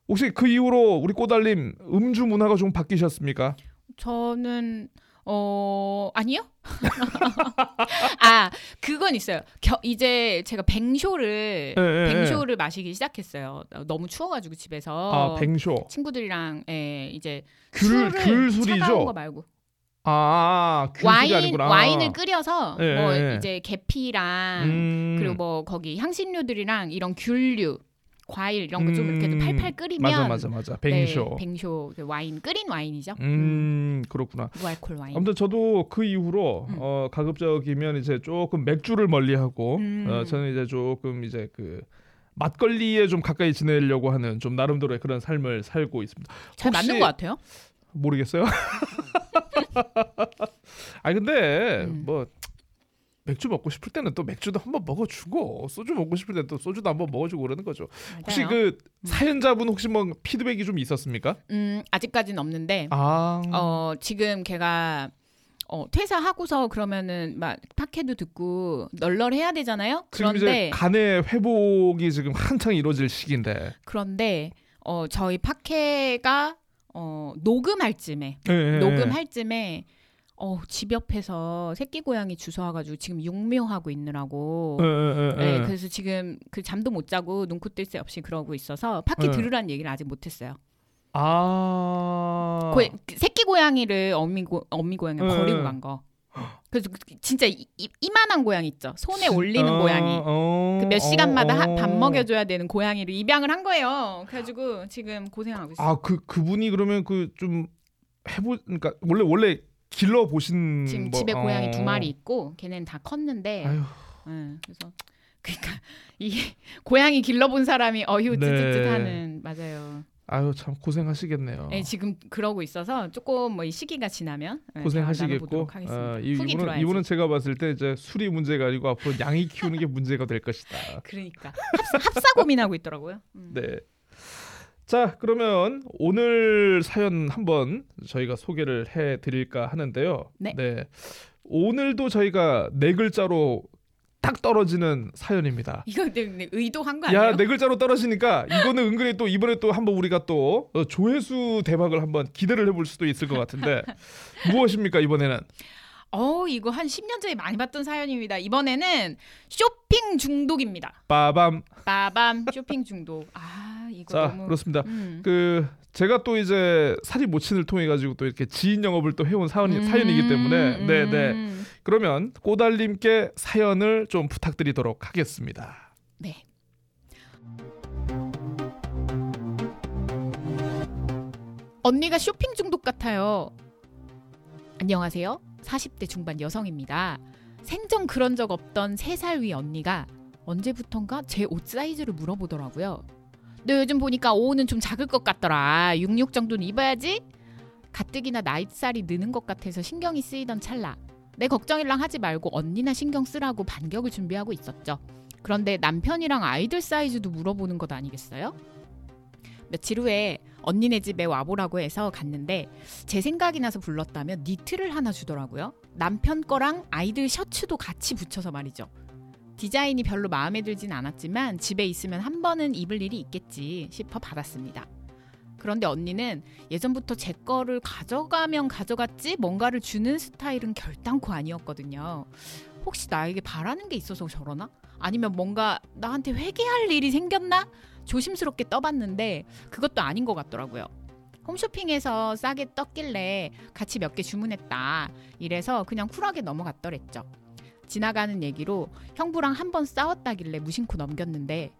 혹시 그 이후로 우리 꼬달님 음주 문화가 좀 바뀌셨습니까? 저는 어 아니요. 아 그건 있어요. 겨, 이제 제가 뱅쇼를 예, 예, 예. 뱅쇼를 마시기 시작했어요. 너무 추워가지고 집에서 아, 뱅쇼. 친구들이랑 예, 이제 귤 술을 귤술이죠. 차가운 거 말고 아, 와인 아니구나. 와인을 끓여서 예, 뭐 예, 예. 이제 계피랑 음. 그리고 뭐 거기 향신료들이랑 이런 귤류 과일 이런 거좀 음. 이렇게 팔팔 끓이면 맞아 맞아 맞아. 뱅쇼. 네, 뱅쇼 그 와인 끓인 와인이죠. 음, 그렇구나. 무알콜 와인. 아무튼 저도 그 이후로 음. 어, 가급적이면 이제 조금 맥주를 멀리하고 음. 어, 저는 이제 조금 이제 그 막걸리에 좀 가까이 지내려고 하는 좀 나름대로의 그런 삶을 살고 있습니다. 잘 맞는 것 같아요. 모르겠어요. 아니 근데 음. 뭐 맥주 먹고 싶을 때는 또 맥주도 한번 먹어주고 소주 먹고 싶을 때는 또 소주도 한번 먹어주고 그러는 거죠. 혹시 맞아요. 그 사연자분 혹시 뭐 피드백이 좀 있었습니까? 음, 아직까지는 없는데 아, 어, 지금 걔가 어, 퇴사하고서 그러면은 막 팟캐도 듣고 널널해야 되잖아요. 그런데 간의 회복이 지금 한창 이루어질 시기인데. 그런데 어, 저희 팟캐가 어, 녹음할 쯤에 예, 예, 예. 녹음할 쯤에 어, 집 옆에서 새끼 고양이 주워와가지고 지금 육묘하고 있느라고. 예, 예, 예, 네, 예. 그래서 지금 그 잠도 못 자고 눈코 뜰 새 없이 그러고 있어서 팟캐 네. 들으라는 얘기를 아직 못했어요. 아, 고, 그 새끼 고양이를 어미 고 어미 고양이 네. 버리고 간 거. 그래서 그- 진짜 이, 이, 이만한 고양이 있죠. 손에 올리는 어, 고양이. 어, 그몇 시간마다 어, 하- 밥 어. 먹여줘야 되는 고양이를 입양을 한 거예요. 그래가지고 지금 고생하고 있어요. 아, 그 그분이 그러면 그 좀 해보, 그러니까 원래 원래 길러 보신 지금 뭐, 집에 고양이 어. 두 마리 있고 걔네는 다 컸는데, 아유, 응, 그래서 그러니까 이 고양이 길러본 사람이 어휴 네. 찌릿찌릿하는 맞아요. 아유 참 고생하시겠네요. 네, 지금 그러고 있어서 조금 뭐 이 시기가 지나면 네, 대화 고생하시겠고. 어, 이, 후기 이분은 제가 봤을 때 이제 술이 문제가 아니고 앞으로 양이 키우는 게 문제가 될 것이다. 그러니까 합사, 합사 고민하고 있더라고요. 음. 네. 자 그러면 오늘 사연 한번 저희가 소개를 해 드릴까 하는데요. 네. 오늘도 저희가 네 글자로 딱 떨어지는 사연입니다. 이거 내, 내 의도한 거 아니에요? 야, 네 글자로 떨어지니까 이거는 은근히 또 이번에 또 한번 우리가 또 어, 조회수 대박을 한번 기대를 해볼 수도 있을 것 같은데 무엇입니까 이번에는? 어 이거 한 10년 전에 많이 봤던 사연입니다. 이번에는 쇼핑 중독입니다. 빠밤. 빠밤 쇼핑 중독. 아 이거 자 너무 그렇습니다. 음. 그 제가 또 이제 사리 모친을 통해 가지고 또 이렇게 지인 영업을 또 해온 사연이, 음, 사연이기 때문에 네네 음. 그러면 꼬달님께 사연을 좀 부탁드리도록 하겠습니다. 네. 언니가 쇼핑 중독 같아요. 안녕하세요. 40대 중반 여성입니다. 생전 그런 적 없던 3살 위 언니가 언제부턴가 제 옷 사이즈를 물어보더라고요. 너 요즘 보니까 옷은 좀 작을 것 같더라. 66 정도는 입어야지. 가뜩이나 나이살이 느는 것 같아서 신경이 쓰이던 찰나. 내 걱정이랑 하지 말고 언니나 신경 쓰라고 반격을 준비하고 있었죠. 그런데 남편이랑 아이들 사이즈도 물어보는 것 아니겠어요? 며칠 후에 언니네 집에 와보라고 해서 갔는데 제 생각이 나서 불렀다면 니트를 하나 주더라고요. 남편 거랑 아이들 셔츠도 같이 붙여서 말이죠. 디자인이 별로 마음에 들진 않았지만 집에 있으면 한 번은 입을 일이 있겠지 싶어 받았습니다. 그런데 언니는 예전부터 제 거를 가져가면 가져갔지 뭔가를 주는 스타일은 결단코 아니었거든요. 혹시 나에게 바라는 게 있어서 저러나? 아니면 뭔가 나한테 회개할 일이 생겼나? 조심스럽게 떠봤는데 그것도 아닌 것 같더라고요. 홈쇼핑에서 싸게 떴길래 같이 몇 개 주문했다. 이래서 그냥 쿨하게 넘어갔더랬죠. 지나가는 얘기로 형부랑 한 번 싸웠다길래 무심코 넘겼는데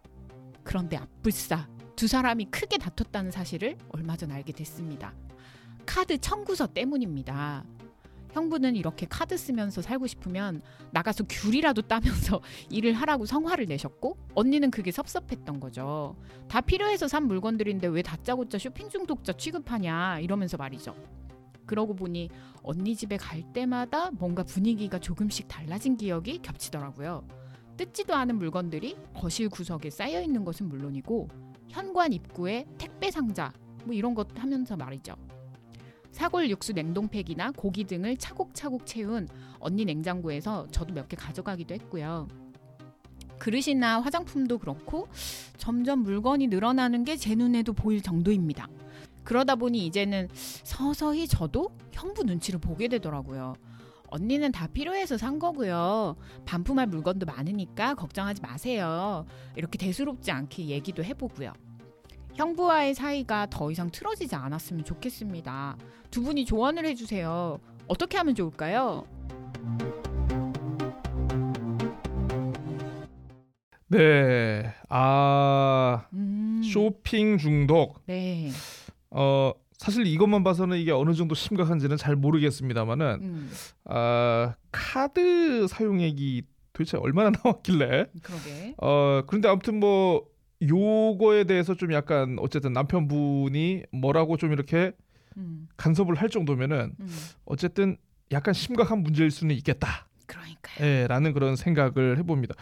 그런데 앞불싸 두 사람이 크게 다퉜다는 사실을 얼마 전 알게 됐습니다. 카드 청구서 때문입니다. 형부는 이렇게 카드 쓰면서 살고 싶으면 나가서 귤이라도 따면서 일을 하라고 성화를 내셨고 언니는 그게 섭섭했던 거죠. 다 필요해서 산 물건들인데 왜 다짜고짜 쇼핑 중독자 취급하냐 이러면서 말이죠. 그러고 보니 언니 집에 갈 때마다 뭔가 분위기가 조금씩 달라진 기억이 겹치더라고요. 뜯지도 않은 물건들이 거실 구석에 쌓여 있는 것은 물론이고 현관 입구에 택배 상자 뭐 이런 것 하면서 말이죠. 사골 육수 냉동팩이나 고기 등을 차곡차곡 채운 언니 냉장고에서 저도 몇 개 가져가기도 했고요. 그릇이나 화장품도 그렇고 점점 물건이 늘어나는 게 제 눈에도 보일 정도입니다. 그러다 보니 이제는 서서히 저도 형부 눈치를 보게 되더라고요. 언니는 다 필요해서 산 거고요. 반품할 물건도 많으니까 걱정하지 마세요. 이렇게 대수롭지 않게 얘기도 해보고요. 형부와의 사이가 더 이상 틀어지지 않았으면 좋겠습니다. 두 분이 조언을 해주세요. 어떻게 하면 좋을까요? 네. 아, 음, 쇼핑 중독. 네. 어, 사실 이것만 봐서는 이게 어느 정도 심각한지는 잘 모르겠습니다만은 음, 아, 카드 사용액이 도대체 얼마나 나왔길래 그러게. 어, 그런데 아무튼 뭐 요거에 대해서 좀 약간 어쨌든 남편분이 뭐라고 좀 이렇게 음, 간섭을 할 정도면은 음, 어쨌든 약간 심각한 문제일 수는 있겠다. 그러니까요. 예, 라는 그런 생각을 해봅니다.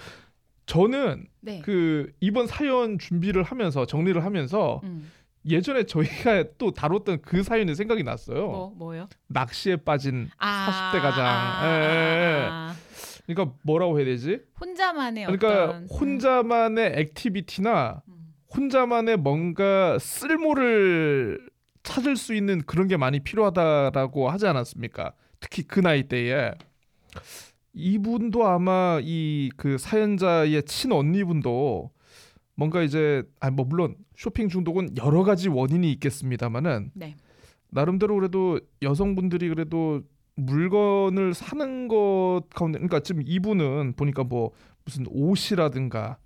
저는 네. 그 이번 사연 준비를 하면서 정리를 하면서 음, 예전에 저희가 또 다뤘던 그 사연이 생각이 났어요. 뭐 뭐요? 낚시에 빠진 아, 40대 가장. 아, 예, 예, 예. 아, 그러니까 뭐라고 해야 되지? 혼자만의 그러니까 어떤 혼자만의 액티비티나 음, 혼자만의 뭔가 쓸모를 찾을 수 있는 그런 게 많이 필요하다라고 하지 않았습니까? 특히 그 나이 때에 이분도 아마 이 그 사연자의 친 언니분도 뭔가 이제 아니 뭐 물론 쇼핑 중독은 여러 가지 원인이 있겠습니다만은 네. 나름대로 그래도 여성분들이 그래도 물건을 사는 것 가운데 그러니까 지금 이분은 보니까 뭐 무슨 옷이라든가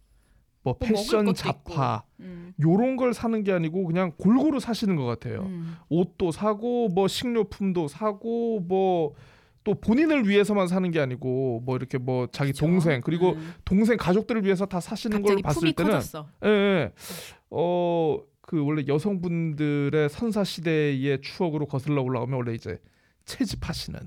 뭐뭐 패션 잡화 음, 요런 걸 사는 게 아니고 그냥 골고루 사시는 것 같아요. 음, 옷도 사고 뭐 식료품도 사고 뭐 또 본인을 위해서만 사는 게 아니고 뭐 이렇게 뭐 자기 그쵸? 동생 그리고 음, 동생 가족들을 위해서 다 사시는 걸 봤을 품이 때는 커졌어. 예, 예. 어, 그 원래 여성분들의 선사 시대의 추억으로 거슬러 올라가면 원래 이제 채집하시는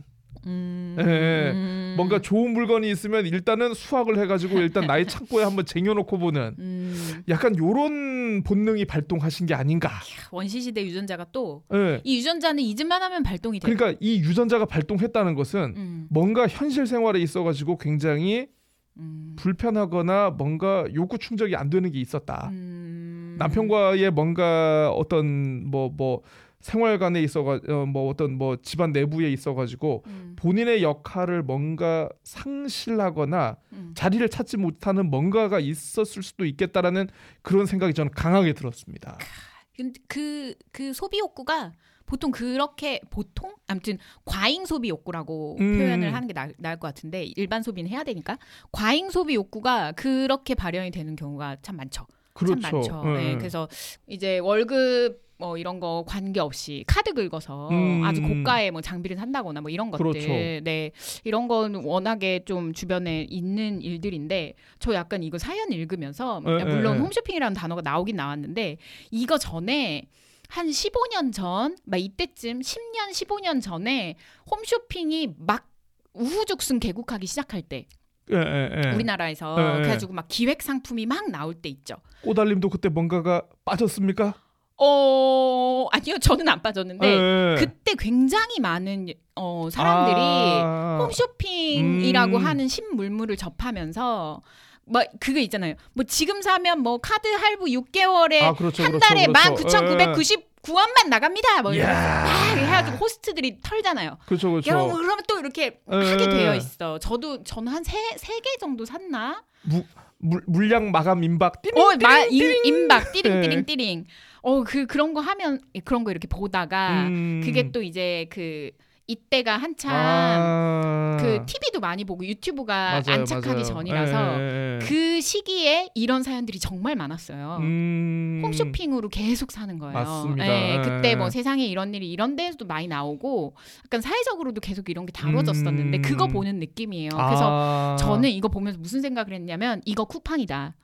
음, 예, 음, 뭔가 좋은 물건이 있으면 일단은 수확을 해가지고 일단 나의 창고에 한번 쟁여놓고 보는 음, 약간 요런 본능이 발동하신 게 아닌가. 원시 시대 유전자가 또이 예. 유전자는 잊을만 하면 발동이 돼. 그러니까 이 유전자가 발동했다는 것은 음, 뭔가 현실 생활에 있어가지고 굉장히 음, 불편하거나 뭔가 욕구 충족이 안 되는 게 있었다. 음, 남편과의 뭔가 어떤 뭐뭐 생활관에 있어가 어, 뭐 어떤 뭐 집안 내부에 있어가지고 음, 본인의 역할을 뭔가 상실하거나 음. 자리를 찾지 못하는 뭔가가 있었을 수도 있겠다라는 그런 생각이 저는 강하게 들었습니다. 근데 그, 그 소비 욕구가 보통 그렇게 보통 아무튼 과잉 소비 욕구라고 음. 표현을 하는 게 나, 나을 것 같은데 일반 소비는 해야 되니까 과잉 소비 욕구가 그렇게 발현이 되는 경우가 참 많죠. 그렇죠. 참 많죠. 예, 네, 예. 그래서 이제 월급 뭐 이런 거 관계 없이 카드 긁어서 음. 아주 고가의 뭐 장비를 산다거나 뭐 이런 것들, 그렇죠. 네 이런 건 워낙에 좀 주변에 있는 일들인데 저 약간 이거 사연 읽으면서 예, 예, 물론 예. 홈쇼핑이라는 단어가 나오긴 나왔는데 이거 전에 한 15년 전, 막 이때쯤 10년, 15년 전에 홈쇼핑이 막 우후죽순 개국하기 시작할 때 예, 예, 예. 우리나라에서 예, 예. 그래가지고 막 기획 상품이 막 나올 때 있죠. 꼬달림도 그때 뭔가가 빠졌습니까? 어 아니요 저는 안 빠졌는데 예, 예. 그때 굉장히 많은 어 사람들이 아, 홈쇼핑이라고 음. 하는 신물물을 접하면서 막 그거 있잖아요. 뭐 지금 사면 뭐 카드 할부 6개월에 아, 그렇죠, 한 그렇죠, 달에 그렇죠. 19,999 구원만 나갑니다. 뭐 이러면서. 막 해가지고 호스트들이 털잖아요. 그렇죠, 야, 그렇죠. 그러면 또 이렇게 예, 하게 예. 되어 있어. 저도 저는 한 세 세 개 정도 샀나? 물, 물량 마감 임박 띠링 어, 마, 띠링, 임, 임박 띠링 네. 띠링 띠링. 어, 그 그런 거 하면 그런 거 이렇게 보다가 음. 그게 또 이제 그 이때가 한참 아. 그 TV도 많이 보고 유튜브가 맞아요, 안착하기 맞아요. 전이라서 예, 예, 예. 그 시기에 이런 사연들이 정말 많았어요. 음. 홈쇼핑으로 계속 사는 거예요. 맞습니다. 예, 예. 그때 뭐 세상에 이런 일이 이런 데서도 많이 나오고 약간 사회적으로도 계속 이런 게 다뤄졌었는데 음. 그거 보는 느낌이에요. 그래서 아. 저는 이거 보면서 무슨 생각을 했냐면 이거 쿠팡이다.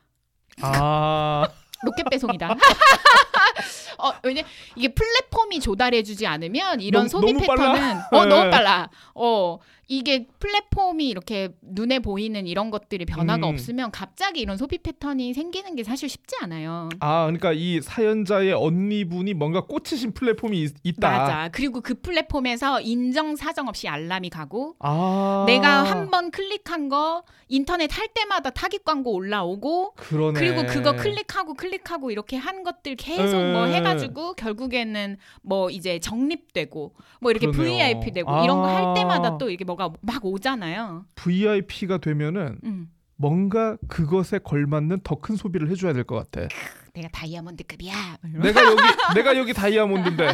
아. 로켓 배송이다. 어, 왜냐 이게 플랫폼이 조달해주지 않으면 이런 너무- 소비 너무? 패턴은 어 네. 너무 빨라. 어 이게 플랫폼이 이렇게 눈에 보이는 이런 것들이 변화가 음. 없으면 갑자기 이런 소비 패턴이 생기는 게 사실 쉽지 않아요. 아, 그러니까 이 사연자의 언니분이 뭔가 꽂히신 플랫폼이 있, 있다. 맞아. 그리고 그 플랫폼에서 인정 사정 없이 알람이 가고 아. 내가 한 번 클릭한 거 인터넷 할 때마다 타깃 광고 올라오고 그러네. 그리고 그거 클릭하고 클릭 하고 이렇게 한 것들 계속 뭐 네. 해가지고 결국에는 뭐 이제 정립되고 뭐 이렇게 그러네요. VIP 되고 이런 거 아. 할 때마다 또 이렇게 뭐가 막 오잖아요. VIP가 되면은 음. 뭔가 그것에 걸맞는 더 큰 소비를 해줘야 될 것 같아. 내가 다이아몬드급이야. 내가 여기 내가 여기 다이아몬드인데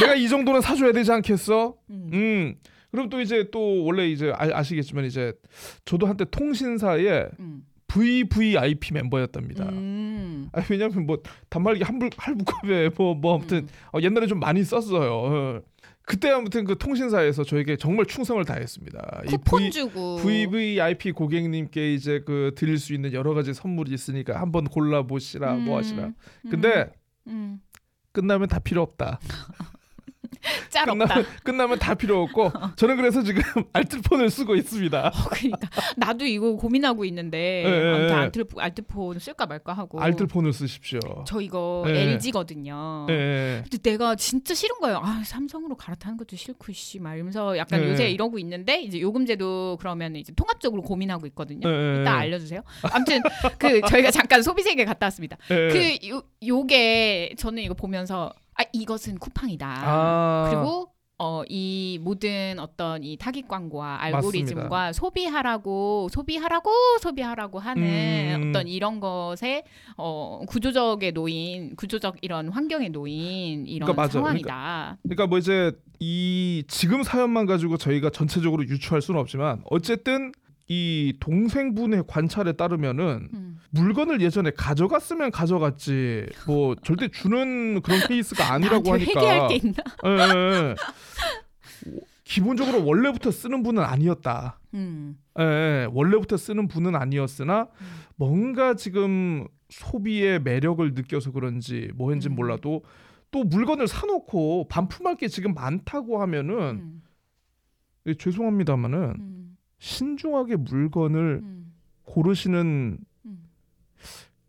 내가 이 정도는 사줘야 되지 않겠어? 음. 음. 그럼 또 이제 또 원래 이제 아, 시겠지만 이제 저도 한때 통신사의 음. VVIP 멤버였답니다. 음. 아, 왜냐면 뭐 단말기 한불 할부값에 뭐 뭐 아무튼 음. 어, 옛날에 좀 많이 썼어요. 어. 그때 아무튼 그 통신사에서 저에게 정말 충성을 다했습니다. 이 쿠폰 V- 주고 VVIP 고객님께 이제 그 드릴 수 있는 여러 가지 선물이 있으니까 한번 골라 보시라 뭐 하시라. 음. 근데 음. 끝나면 다 필요 없다. 짤 없다. 끝나면 끝나면 다 필요 없고 저는 그래서 지금 알뜰폰을 쓰고 있습니다. 어, 그러니까 나도 이거 고민하고 있는데 예, 예, 아무튼 예. 알뜰 알뜰폰 쓸까 말까 하고 알뜰폰을 쓰십시오. 저 이거 예. LG거든요. 예, 예. 근데 내가 진짜 싫은 거예요. 아 삼성으로 갈아타는 것도 싫고 씨막 이러면서 약간 예. 요새 이러고 있는데 이제 요금제도 그러면 이제 통합적으로 고민하고 있거든요. 이따 알려주세요. 아무튼 그 저희가 잠깐 소비세계 갔다 왔습니다. 예. 그 요, 요게 저는 이거 보면서 아 이것은 쿠팡이다. 아, 그리고 어, 이 모든 어떤 이 타깃 광고와 알고리즘과 소비하라고 소비하라고 소비하라고 하는 음. 어떤 이런 것에 어, 구조적에 놓인 구조적 이런 환경에 놓인 이런 그러니까 맞아. 상황이다. 그러니까 뭐 이제 이 지금 사연만 가지고 저희가 전체적으로 유추할 수는 없지만 어쨌든 이 동생분의 관찰에 따르면은 음. 물건을 예전에 가져갔으면 가져갔지 뭐 절대 주는 그런 케이스가 아니라고 하니까 회개할 게 있나? 예, 예, 예. 기본적으로 원래부터 쓰는 분은 아니었다. 음. 예, 예, 원래부터 쓰는 분은 아니었으나 음. 뭔가 지금 소비의 매력을 느껴서 그런지 뭐인지 음. 몰라도 또 물건을 사놓고 반품할 게 지금 많다고 하면은 음. 예, 죄송합니다마는 음. 신중하게 물건을 음. 고르시는 음.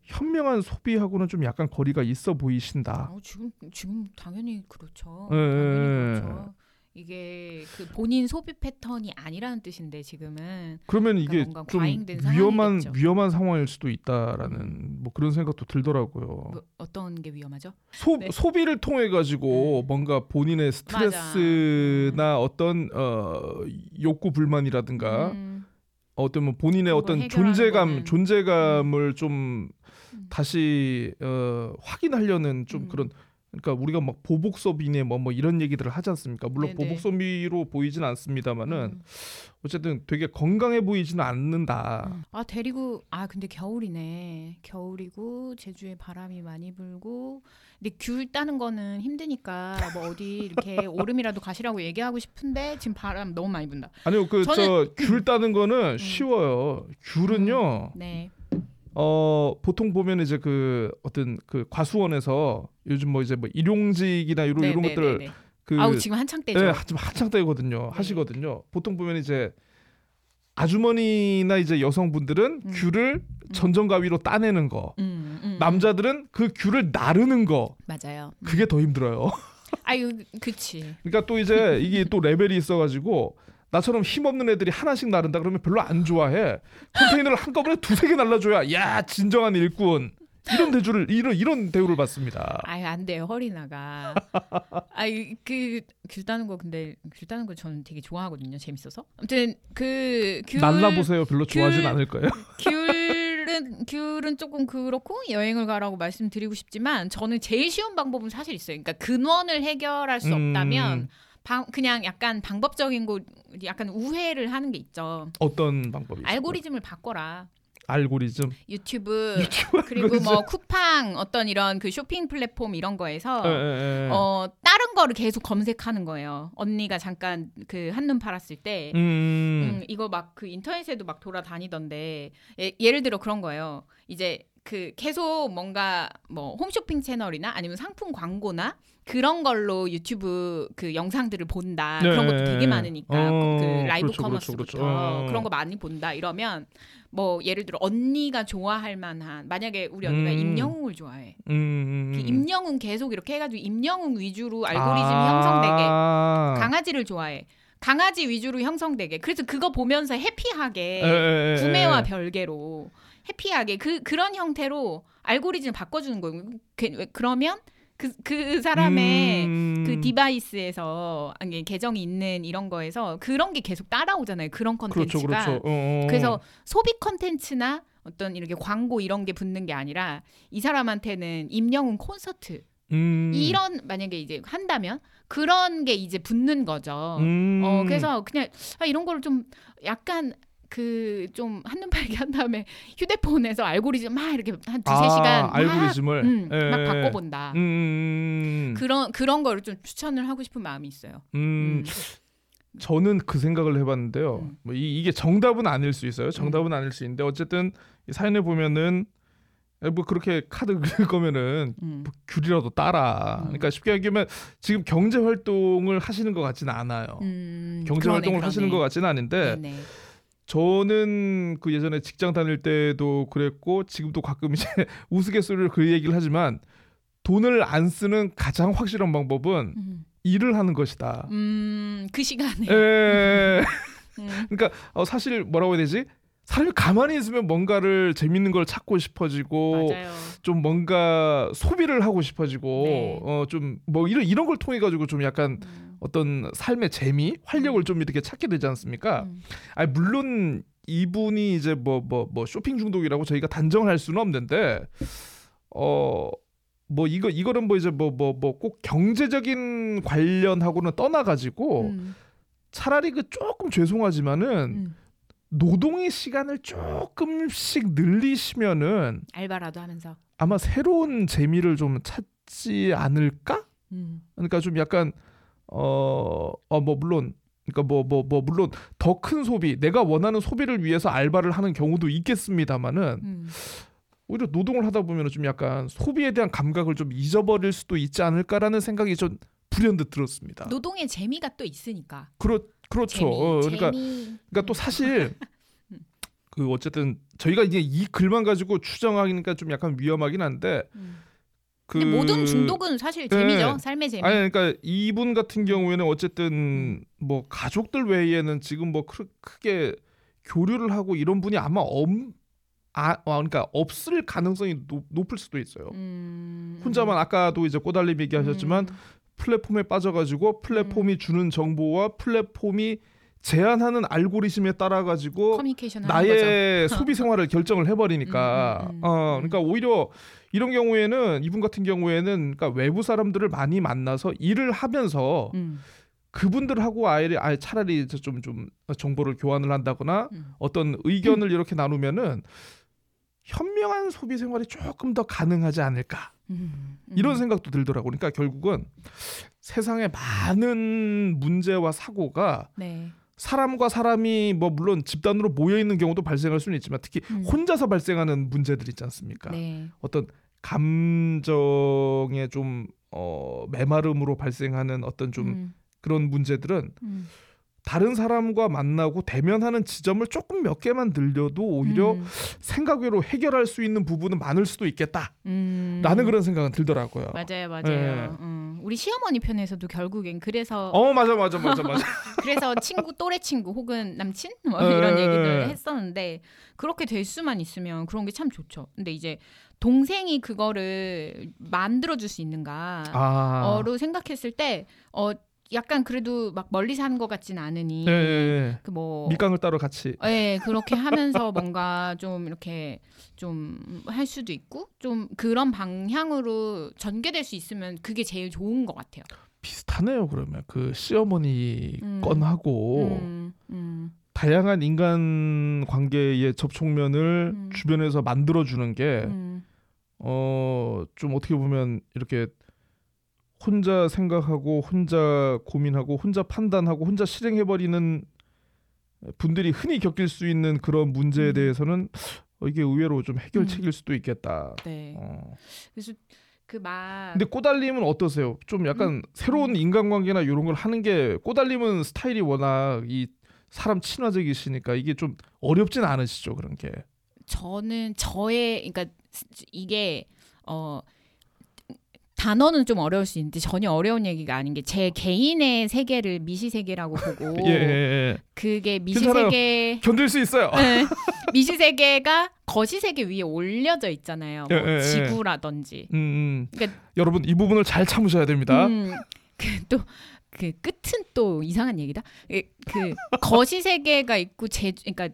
현명한 소비하고는 좀 약간 거리가 있어 보이신다. 어, 지금 지금 당연히 그렇죠. 예, 당연히 예. 그렇죠. 이게 그 본인 소비 패턴이 아니라는 뜻인데 지금은 그러면 이게 뭔가 좀 위험한 상황이겠죠. 위험한 상황일 수도 있다라는 뭐 그런 생각도 들더라고요. 뭐, 어떤 게 위험하죠? 소, 네. 소비를 통해 가지고 음. 뭔가 본인의 스트레스나 어떤 어, 욕구 불만이라든가 음, 어떤 뭐 본인의 어떤 존재감 거는. 존재감을 좀 음. 다시 어, 확인하려는 좀 음. 그런 그러니까 우리가 막 보복 소비네 뭐 뭐 이런 얘기들을 하지 않습니까? 물론 네네. 보복 소비로 보이진 않습니다만은 음. 어쨌든 되게 건강해 보이지는 않는다. 음. 아 데리고 아 근데 겨울이네. 겨울이고 제주에 바람이 많이 불고 근데 귤 따는 거는 힘드니까 뭐 어디 이렇게 오름이라도 가시라고 얘기하고 싶은데 지금 바람 너무 많이 분다. 아니요 그저 저는- 귤 따는 거는 쉬워요. 귤은요. 네. 어 보통 보면 이제 그 어떤 그 과수원에서 요즘 뭐 이제 뭐 일용직이나 이런 이런 네, 것들 네, 네. 그 아우 지금 한창 때죠. 예, 지금 한창 때거든요. 네. 하시거든요. 보통 보면 이제 아주머니나 이제 여성분들은 음. 귤을 전정가위로 따내는 거. 음, 음, 남자들은 그 귤을 나르는 거. 음. 맞아요. 그게 더 힘들어요. 아유 그치. 그러니까 또 이제 이게 또 레벨이 있어가지고 나처럼 힘없는 애들이 하나씩 나른다 그러면 별로 안 좋아해. 컨테이너를 한꺼번에 두세 개 날라줘야 야 진정한 일꾼 이런 대주를 이런 이런 대우를 받습니다. 아유 안 돼요 허리 나가. 아그 귤 따는 거 근데 귤 따는 거 저는 되게 좋아하거든요 재밌어서. 아무튼 그 귤, 날라 보세요. 별로 좋아하진 귤- 않을 거예요. 귤은 귤은 조금 그렇고 여행을 가라고 말씀드리고 싶지만 저는 제일 쉬운 방법은 사실 있어요. 그러니까 근원을 해결할 수 음. 없다면 방, 그냥 약간 방법적인 거 약간 우회를 하는 게 있죠. 어떤 방법이? 알고리즘을 바꿔라. 알고리즘. 유튜브, 유튜브 그리고 알고리즘. 뭐 쿠팡 어떤 이런 그 쇼핑 플랫폼 이런 거에서 예, 예, 예. 어 다른 거를 계속 검색하는 거예요. 언니가 잠깐 그 한눈 팔았을 때 음. 음, 이거 막 그 인터넷에도 막 돌아다니던데 예, 를 들어 그런 거예요. 이제 그 계속 뭔가 뭐 홈쇼핑 채널이나 아니면 상품 광고나 그런 걸로 유튜브 그 영상들을 본다. 네. 그런 것도 되게 많으니까 어, 그 라이브 그렇죠, 커머스부터 그렇죠, 그렇죠. 어. 그런 거 많이 본다. 이러면 뭐 예를 들어 언니가 좋아할 만한 만약에 우리 언니가 음. 임영웅을 좋아해. 음. 그 임영웅 계속 이렇게 해가지고 임영웅 위주로 알고리즘이 형성되게 아. 강아지를 좋아해. 강아지 위주로 형성되게. 그래서 그거 보면서 해피하게 예, 구매와 예. 별개로 해피하게 그 그런 형태로 알고리즘 바꿔주는 거예요. 그, 그러면 그, 그 사람의 음. 그 디바이스에서 아니 계정이 있는 이런 거에서 그런 게 계속 따라오잖아요. 그런 컨텐츠가. 그렇죠, 그렇죠. 어, 어. 그래서 소비 컨텐츠나 어떤 이렇게 광고 이런 게 붙는 게 아니라 이 사람한테는 임영웅 콘서트 음. 이런 만약에 이제 한다면 그런 게 이제 붙는 거죠. 음. 어 그래서 그냥 아, 이런 거를 좀 약간 그 좀 한눈 팔게 한 다음에 휴대폰에서 알고리즘 막 이렇게 한 두세 아, 시간 막, 알고리즘을 음, 예, 막 예. 바꿔본다. 음. 그런 그런 거를 좀 추천을 하고 싶은 마음이 있어요. 음. 음. 저는 그 생각을 해봤는데요. 음. 뭐 이, 이게 정답은 아닐 수 있어요. 정답은 아닐 수 있는데 어쨌든 이 사연에 보면은 뭐 그렇게 카드 긁을 거면은 음. 뭐 귤이라도 따라. 음. 그러니까 쉽게 얘기하면 지금 경제 활동을 하시는 것 같지는 않아요. 음, 경제 그러네, 활동을 그러네. 하시는 것 같지는 않은데 네네. 저는 그 예전에 직장 다닐 때도 그랬고 지금도 가끔 이제 우스갯소리로 그 얘기를 하지만 돈을 안 쓰는 가장 확실한 방법은 음, 일을 하는 것이다. 음, 그 시간에. 에 음, 그러니까 어, 사실 뭐라고 해야 되지? 사람이 가만히 있으면 뭔가를 재밌는 걸 찾고 싶어지고 맞아요. 좀 뭔가 소비를 하고 싶어지고 네. 어좀 뭐 이런 이런 걸 통해 가지고 좀 약간 음, 어떤 삶의 재미, 활력을 좀 이렇게 찾게 되지 않습니까? 음, 아 물론 이분이 이제 뭐 뭐 뭐 쇼핑 중독이라고 저희가 단정을 할 수는 없는데 어 뭐 이거 이거는 뭐 이제 뭐 뭐 뭐 꼭 경제적인 관련하고는 떠나 가지고 음, 차라리 그 조금 죄송하지만은 음. 노동의 시간을 조금씩 늘리시면은 알바라도 하면서. 아마 새로운 재미를 좀 찾지 않을까? 음, 그러니까 좀 약간 어 어 뭐 물론 그러니까 뭐 뭐 뭐 물론 더 큰 소비 내가 원하는 소비를 위해서 알바를 하는 경우도 있겠습니다만은 음. 오히려 노동을 하다 보면 좀 약간 소비에 대한 감각을 좀 잊어버릴 수도 있지 않을까라는 생각이 좀 불현듯 들었습니다. 노동의 재미가 또 있으니까. 그렇 그렇죠. 재미, 어, 그러니까 재미. 그러니까 또 음. 사실 그 어쨌든 저희가 이제 이 글만 가지고 추정하기니까 좀 약간 위험하긴 한데 음. 그 근데 모든 중독은 사실 네. 재미죠. 삶의 재미. 아니 그러니까 이분 같은 경우에는 음. 어쨌든 뭐 가족들 외에는 지금 뭐 크, 크게 교류를 하고 이런 분이 아마 없 아, 아, 그러니까 없을 가능성이 높, 높을 수도 있어요. 음, 혼자만 아까도 이제 꼬달림 얘기하셨지만 음, 플랫폼에 빠져가지고 플랫폼이 주는 정보와 플랫폼이 제안하는 알고리즘에 따라 가지고. 나의 소비 생활을 결정을 해버리니까 음, 음, 음, 어 음. 그러니까 오히려 이런 경우에는 이분 같은 경우에는 그러니까 외부 사람들을 많이 만나서 일을 하면서 음, 그분들하고 아예 아예 차라리 좀좀 정보를 교환을 한다거나 음. 어떤 의견을 이렇게 나누면은 현명한 소비 생활이 조금 더 가능하지 않을까 음, 음. 이런 생각도 들더라고. 그러니까 결국은 세상에 많은 문제와 사고가 네. 사람과 사람이 뭐 물론 집단으로 모여 있는 경우도 발생할 수는 있지만 특히 음. 혼자서 발생하는 문제들 있지 않습니까? 네. 어떤 감정의 좀 어, 메마름으로 발생하는 어떤 좀 음, 그런 문제들은 음, 다른 사람과 만나고 대면하는 지점을 조금 몇 개만 늘려도 오히려 음, 생각 외로 해결할 수 있는 부분은 많을 수도 있겠다라는 음. 그런 생각은 들더라고요. 맞아요, 맞아요. 네. 음. 우리 시어머니 편에서도 결국엔 그래서 어 맞아 맞아 맞아 맞아. 그래서 친구 또래 친구 혹은 남친 뭐 에, 이런 에, 얘기를 에. 했었는데 그렇게 될 수만 있으면 그런 게 참 좋죠. 근데 이제 동생이 그거를 만들어 줄 수 있는가 아. 생각했을 때 어 약간 그래도 막 멀리 사는 것 같진 않으니 예. 그뭐 밑강을 따로 같이. 예, 그렇게 하면서 뭔가 좀 이렇게 좀 할 수도 있고 좀 그런 방향으로 전개될 수 있으면 그게 제일 좋은 것 같아요. 비슷하네요 그러면 그 시어머니 음. 건하고 음, 음, 다양한 인간 관계의 접촉면을 음. 주변에서 만들어 주는 게 음, 어, 좀 어떻게 보면 이렇게 혼자 생각하고 혼자 고민하고 혼자 판단하고 혼자 실행해 버리는 분들이 흔히 겪일 수 있는 그런 문제에 음. 대해서는 어, 이게 의외로 좀 해결책일 음. 수도 있겠다. 네. 어. 그래서 그막 근데 꼬달림은 어떠세요? 좀 약간 새로운 인간관계나 이런 걸 하는 게 꼬달림은 스타일이 워낙 이 사람 친화적이시니까 이게 좀 어렵진 않으시죠 그런 게. 저는 저의 그러니까 이게 어 단어는 좀 어려울 수 있는데 전혀 어려운 얘기가 아닌 게 제 개인의 세계를 미시 세계라고 보고 예, 예, 예. 그게 미시. 세계 견딜 수 있어요. 네. 미시 세계가 거시 세계 위에 올려져 있잖아요. 뭐 예, 예, 예. 지구라든지. 음, 음. 그러니까 여러분 이 부분을 잘 참으셔야 됩니다. 음, 그또그 끝은 또 이상한 얘기다. 그, 그 거시 세계가 있고 제 그러니까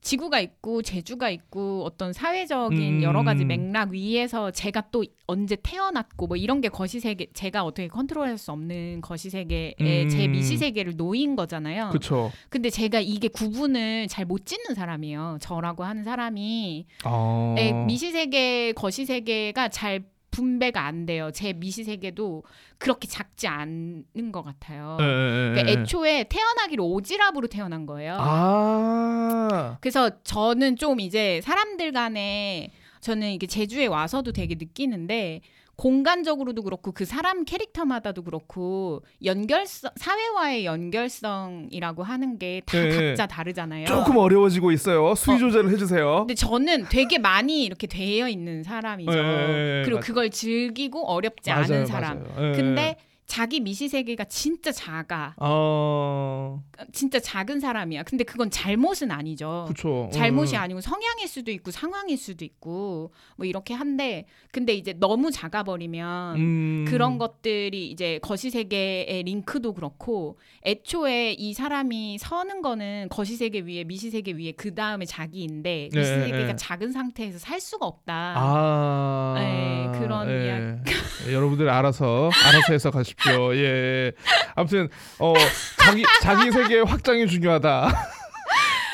지구가 있고 제주가 있고 어떤 사회적인 음. 여러 가지 맥락 위에서 제가 또 언제 태어났고 뭐 이런 게 거시 세계 제가 어떻게 컨트롤할 수 없는 거시 세계에 음. 제 미시 세계를 놓인 거잖아요. 그렇죠. 근데 제가 이게 구분을 잘 못 짓는 사람이에요. 저라고 하는 사람이 아. 네, 미시 세계, 거시 세계가 잘 분배가 안 돼요. 제 미시 세계도 그렇게 작지 않은 것 같아요. 예, 예, 예, 그러니까 예. 애초에 태어나기로 오지랖으로 태어난 거예요. 아. 그래서 저는 좀 이제 사람들 간에 저는 이게 제주에 와서도 되게 느끼는데 공간적으로도 그렇고 그 사람 캐릭터마다도 그렇고 연결성 사회와의 연결성이라고 하는 게다 예, 예. 각자 다르잖아요. 조금 어려워지고 있어요. 수위 어. 조절을 해주세요. 근데 저는 되게 많이 이렇게 되어 있는 사람이죠. 예, 예, 예, 그리고 맞- 그걸 즐기고 어렵지 맞아요, 않은 사람. 맞아요. 예. 근데 자기 미시 세계가 진짜 작아. 어, 진짜 작은 사람이야. 근데 그건 잘못은 아니죠. 그렇죠. 잘못이 아니고 성향일 수도 있고 상황일 수도 있고 뭐 이렇게 한데 근데 이제 너무 작아 버리면 음. 그런 것들이 이제 거시 세계의 링크도 그렇고 애초에 이 사람이 서는 거는 거시 세계 위에 미시 세계 위에 그 다음에 자기인데 네, 미시세계가 네. 작은 상태에서 살 수가 없다. 아, 네, 그런 예. 예, 여러분들 알아서 알아서 해서 가십시오. 예. 아무튼 어 자기 자기 세계 확장이 중요하다.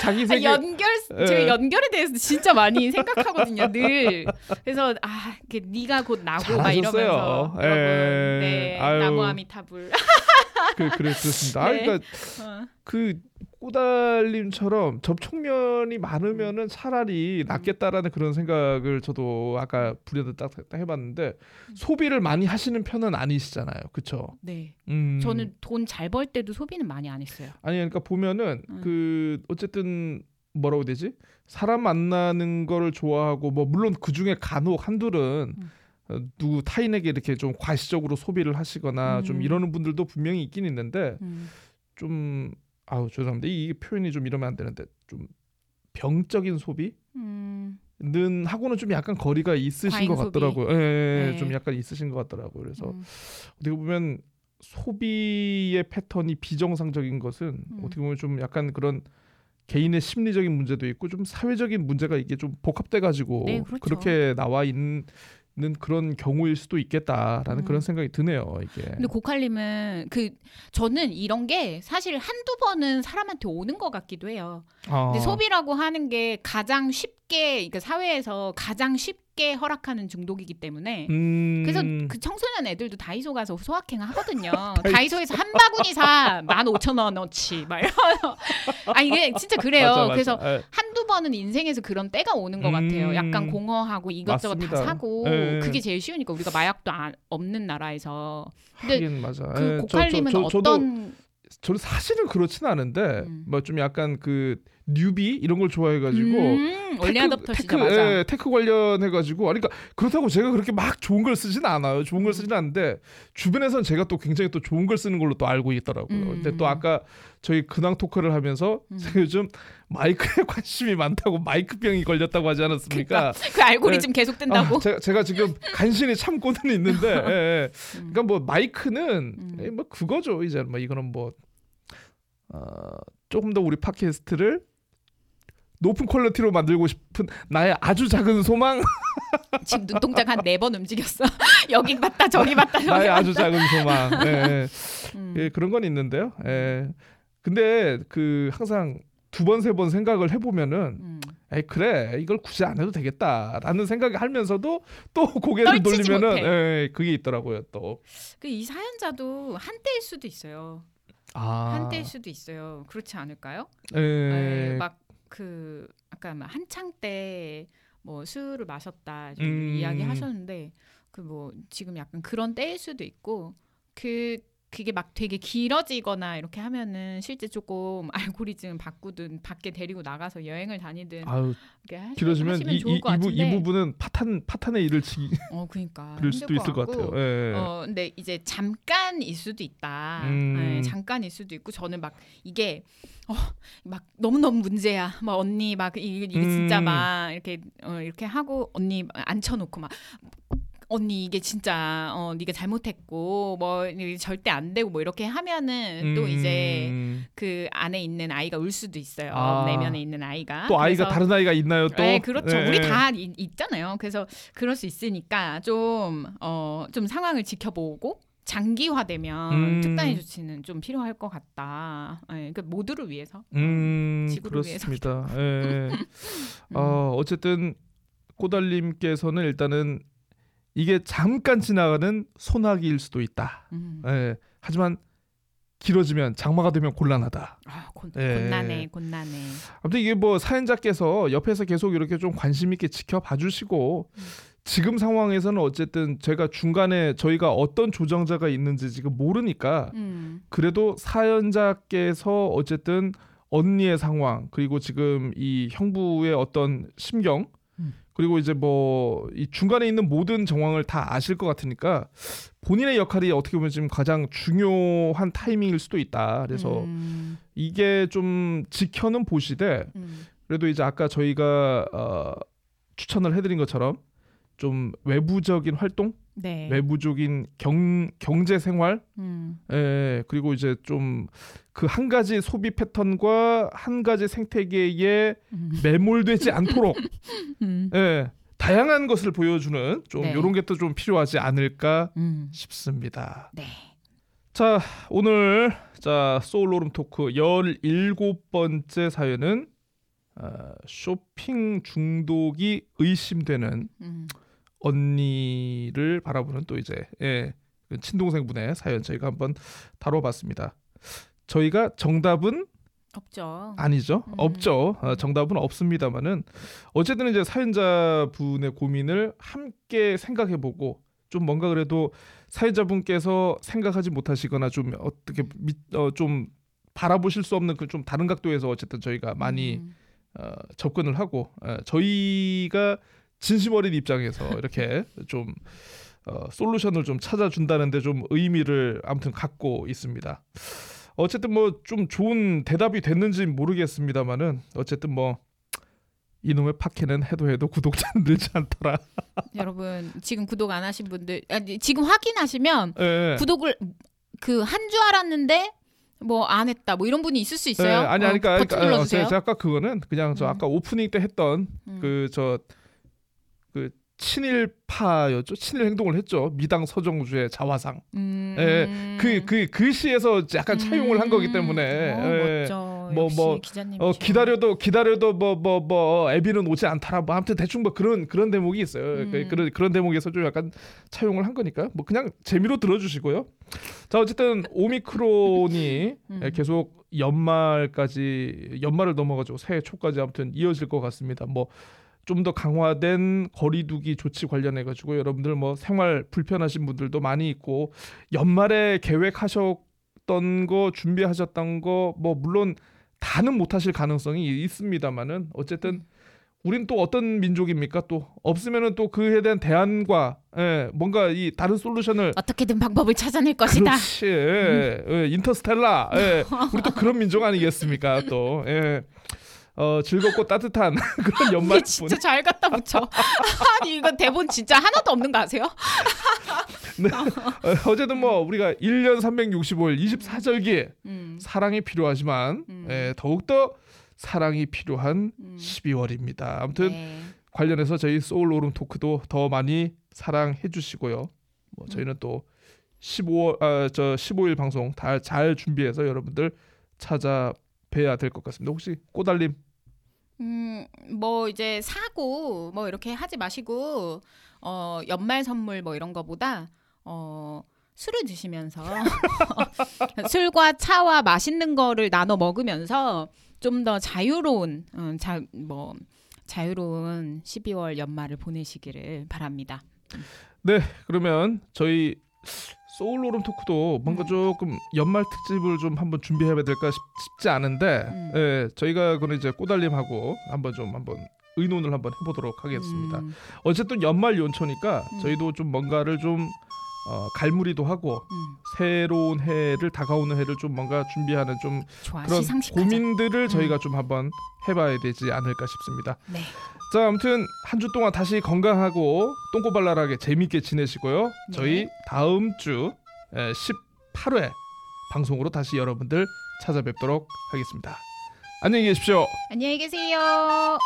자기 아, 세계 연결 예. 제가 연결에 대해서 진짜 많이 생각하거든요 늘 그래서 아 네가 곧 나고 막 이러면서. 여러분 예. 네 아유. 나무 아미타불 그 그래 그렇습니다. 아, 네. 그러니까 어. 그 꼬달림처럼 접촉면이 많으면은 차라리 음. 낫겠다라는 그런 생각을 저도 아까 불에도 딱, 딱 해봤는데 음. 소비를 많이 하시는 편은 아니시잖아요, 그렇죠? 네 음. 저는 돈 잘 벌 때도 소비는 많이 안 했어요 아니 그러니까 보면은 음. 그 어쨌든 뭐라고 되지 사람 만나는 거를 좋아하고 뭐 물론 그 중에 간혹 한둘은 음. 어, 누구 타인에게 이렇게 좀 과시적으로 소비를 하시거나 좀 음. 이러는 분들도 분명히 있긴 있는데 음. 좀 아우 죄송합니다 이 표현이 좀 이러면 안 되는데 좀 병적인 소비는 음. 하고는 좀 약간 거리가 있으신 것 소비. 같더라고요. 예, 예, 네. 좀 약간 있으신 것 같더라고요. 그래서 음. 어떻게 보면 소비의 패턴이 비정상적인 것은 음. 어떻게 보면 좀 약간 그런 개인의 심리적인 문제도 있고 좀 사회적인 문제가 이게 좀 복합돼 가지고 네, 그렇죠. 그렇게 나와 있는 그런 경우일 수도 있겠다라는 음. 그런 생각이 드네요. 이게. 근데 고칼님은 그 저는 이런 게 사실 한두 번은 사람한테 오는 것 같기도 해요. 아, 근데 소비라고 하는 게 가장 쉽게 그러니까 사회에서 가장 쉽게 허락하는 중독이기 때문에 음, 그래서 그 청소년 애들도 다이소 가서 소확행 하거든요. 다이소 에서 한 바구니 사 15,000원어치 막 이러면서 아 이게 진짜 그래요. 맞아, 맞아. 그래서 예. 한두 번은 인생에서 그런 때가 오는 것 같아요. 음. 약간 공허하고 이것저것 맞습니다. 다 사고 예. 그게 제일 쉬우니까 우리가 마약도 안- 없는 나라에서 근데 맞아. 그 예, 저- 고칼님은 저, 저, 저도 어떤 저는 사실은 그렇진 않은데 음. 뭐좀 약간 그 뉴비 이런 걸 좋아해가지고 음. 테크, 맞아. 예, 테크 관련해 가지고 그러니까 그렇다고 제가 그렇게 막 좋은 걸 쓰진 않아요. 좋은 걸 쓰진 않는데 주변에서는 제가 또 굉장히 또 좋은 걸 쓰는 걸로 또 알고 있더라고요. 음. 근데 또 아까 저희 근황 토크를 하면서 음. 제가 요즘 마이크에 관심이 많다고 마이크병이 걸렸다고 하지 않았습니까? 그 알고리즘 계속 뜬다고. 아, 제가, 제가 지금 간신히 참고는 있는데 예, 예. 음. 그러니까 뭐 마이크는 음. 예, 뭐 그거죠 이제 뭐 이거는 뭐 어, 조금 더 우리 팟캐스트를 높은 퀄리티로 만들고 싶은 나의 아주 작은 소망 지금 눈동자가 한 네 번 움직였어. 여기 봤다 저기 봤다 저기 나의 봤다. 아주 작은 소망 예, 예. 음. 예, 그런 건 있는데요 예. 근데 그 항상 두 번 세 번 생각을 해보면은 음. 에이 그래 이걸 굳이 안 해도 되겠다라는 생각을 하면서도 또 고개를 돌리면은 못해. 예, 그게 있더라고요 또 그 이 사연자도 한때일 수도 있어요. 아, 한때일 수도 있어요. 그렇지 않을까요? 예. 네, 막 그 아까 막 한창 때 뭐 술을 마셨다 좀 음. 이야기 하셨는데 그 뭐 지금 약간 그런 때일 수도 있고 그 그게 막 되게 길어지거나 이렇게 하면은 실제 조금 알고리즘 바꾸든 밖에 데리고 나가서 여행을 다니든 아유 이렇게 하시, 길어지면 이, 좋을 이, 것 이, 부, 같은데 이 부분은 파탄 파탄의 일을 지 어 그러니까 그럴 수도 있을 것 같아요. 같고. 예. 어 근데 이제 잠깐일 수도 있다. 음. 네, 잠깐일 수도 있고 저는 막 이게 어 막 너무 너무 문제야. 막 언니 막 이게, 이게 진짜 음. 막 이렇게 어 이렇게 하고 언니 앉혀놓고 막 언니 이게 진짜 어 네가 잘못했고 뭐 절대 안 되고 뭐 이렇게 하면은 또 이제 음. 그 안에 있는 아이가 울 수도 있어요. 아. 내면에 있는 아이가. 또 아이가 그래서 다른 아이가 있나요 또? 네, 그렇죠. 예, 우리 예. 다 이- 있잖아요. 그래서 그럴 수 있으니까 좀, 어, 좀 상황을 지켜보고 장기화되면 음. 특단의 조치는 좀 필요할 것 같다. 네, 그 모두를 위해서. 음 지구를 그렇습니다. 예. 음. 어 어쨌든 꼬달님께서는 일단은 이게 잠깐 지나가는 소나기일 수도 있다. 음. 예. 하지만 길어지면 장마가 되면 곤란하다. 아, 곤, 예. 곤란해, 곤란해. 아무튼 이게 뭐 사연자께서 옆에서 계속 이렇게 좀 관심 있게 지켜봐 주시고 음. 지금 상황에서는 어쨌든 제가 중간에 저희가 어떤 조정자가 있는지 지금 모르니까 음. 그래도 사연자께서 어쨌든 언니의 상황 그리고 지금 이 형부의 어떤 심경 음. 그리고 이제 뭐 이 중간에 있는 모든 정황을 다 아실 것 같으니까 본인의 역할이 어떻게 보면 지금 가장 중요한 타이밍일 수도 있다. 그래서 음. 이게 좀 지켜는 보시되 음. 그래도 이제 아까 저희가 어, 추천을 해드린 것처럼 좀 외부적인 활동, 네. 외부적인 경 경제 생활, 음. 예, 그리고 이제 좀 그 한 가지 소비 패턴과 한 가지 생태계에 음. 매몰되지 않도록 음. 예, 다양한 것을 보여주는 좀 네. 이런 게 또 좀 필요하지 않을까 음. 싶습니다. 네. 자 오늘 자 소울로름 토크 17번째 사연은 어, 쇼핑 중독이 의심되는 음. 언니를 바라보는 또 이제 예, 그 친동생분의 사연 저희가 한번 다뤄봤습니다. 저희가 정답은 없죠. 아니죠. 음. 없죠. 어, 정답은 없습니다만은 어쨌든 이제 사연자분의 고민을 함께 생각해보고 좀 뭔가 그래도 사연자분께서 생각하지 못하시거나 좀 어떻게 미, 어, 좀 바라보실 수 없는 그 좀 다른 각도에서 어쨌든 저희가 많이 음. 어, 접근을 하고 어, 저희가 진심 어린 입장에서 이렇게 좀 어, 솔루션을 좀 찾아준다는데 좀 의미를 아무튼 갖고 있습니다. 어쨌든 뭐 좀 좋은 대답이 됐는지 모르겠습니다만은 어쨌든 뭐 이놈의 팟캐는 해도 해도 구독자는 늘지 않더라. 여러분 지금 구독 안 하신 분들 아니, 지금 확인하시면 예. 구독을 그 한 줄 알았는데 뭐안 했다 뭐 이런 분이 있을 수 있어요. 예, 아니 어, 아니까 버튼 그러니까, 어. 제가 아까 그거는 그냥 저 음. 아까 오프닝 때 했던 음. 그저그 친일파였죠. 친일 행동을 했죠. 미당 서정주의 자화상. 음. 예, 그그 글씨에서 약간 차용을 한 거기 때문에 어, 예. 뭐, 뭐. 어 기다려도 기다려도 뭐 뭐 뭐 애비는 오지 않더라 뭐 아무튼 대충 뭐 그런 그런 대목이 있어요 음. 그, 그런 그런 대목에서 좀 약간 차용을 한 거니까 뭐 그냥 재미로 들어주시고요 자 어쨌든 오미크론이 음. 예, 계속 연말까지 연말을 넘어가지고 새해 초까지 아무튼 이어질 것 같습니다 뭐 좀 더 강화된 거리두기 조치 관련해 가지고 여러분들 뭐 생활 불편하신 분들도 많이 있고 연말에 계획하셨던 거 준비하셨던 거 뭐 물론 다는 못하실 가능성이 있습니다만은 어쨌든 우린 또 어떤 민족입니까? 또 없으면은 또 그에 대한 대안과 예, 뭔가 이 다른 솔루션을 어떻게든 방법을 찾아낼 것이다. 그렇지. 예, 예, 인터스텔라. 예, 우리 또 그런 민족 아니겠습니까? 또 예. 어, 즐겁고 따뜻한 그런 연말 이게 진짜 잘 갖다 붙여. 아니 이거 대본 진짜 하나도 없는 거 아세요? 어, 어제도 뭐 우리가 1년 365일 24절기 음. 사랑이 필요하지만 음. 예, 더욱더 사랑이 필요한 음. 12월입니다. 아무튼 네. 관련해서 저희 소울 오름 토크도 더 많이 사랑해 주시고요. 뭐 저희는 또 15월 아, 저 15일 방송 다 잘 준비해서 여러분들 찾아뵈야 될 것 같습니다. 혹시 꼬달림 음, 뭐 이제 사고 뭐 이렇게 하지 마시고 어, 연말 선물 뭐 이런 거보다 어, 술을 드시면서 술과 차와 맛있는 거를 나눠 먹으면서 좀 더 자유로운 음, 자, 뭐 자유로운 12월 연말을 보내시기를 바랍니다. 네, 그러면 저희 소울 오름 토크도 뭔가 음. 조금 연말 특집을 좀 한번 준비해야 될까 싶, 지 않은데, 음. 예, 저희가 그는 이제 꼬달림하고 한번 좀 한번 의논을 한번 해보도록 하겠습니다. 음, 어쨌든 연말 연초니까 음. 저희도 좀 뭔가를 좀 어, 갈무리도 하고 음, 새로운 해를 다가오는 해를 좀 뭔가 준비하는 좀 좋아 그런 시상식하자. 고민들을 저희가 좀 한번 해봐야 되지 않을까 싶습니다. 네. 자, 아무튼 한 주 동안 다시 건강하고 똥꼬발랄하게 재밌게 지내시고요. 저희 다음 주 18회 방송으로 다시 여러분들 찾아뵙도록 하겠습니다. 안녕히 계십시오. 안녕히 계세요.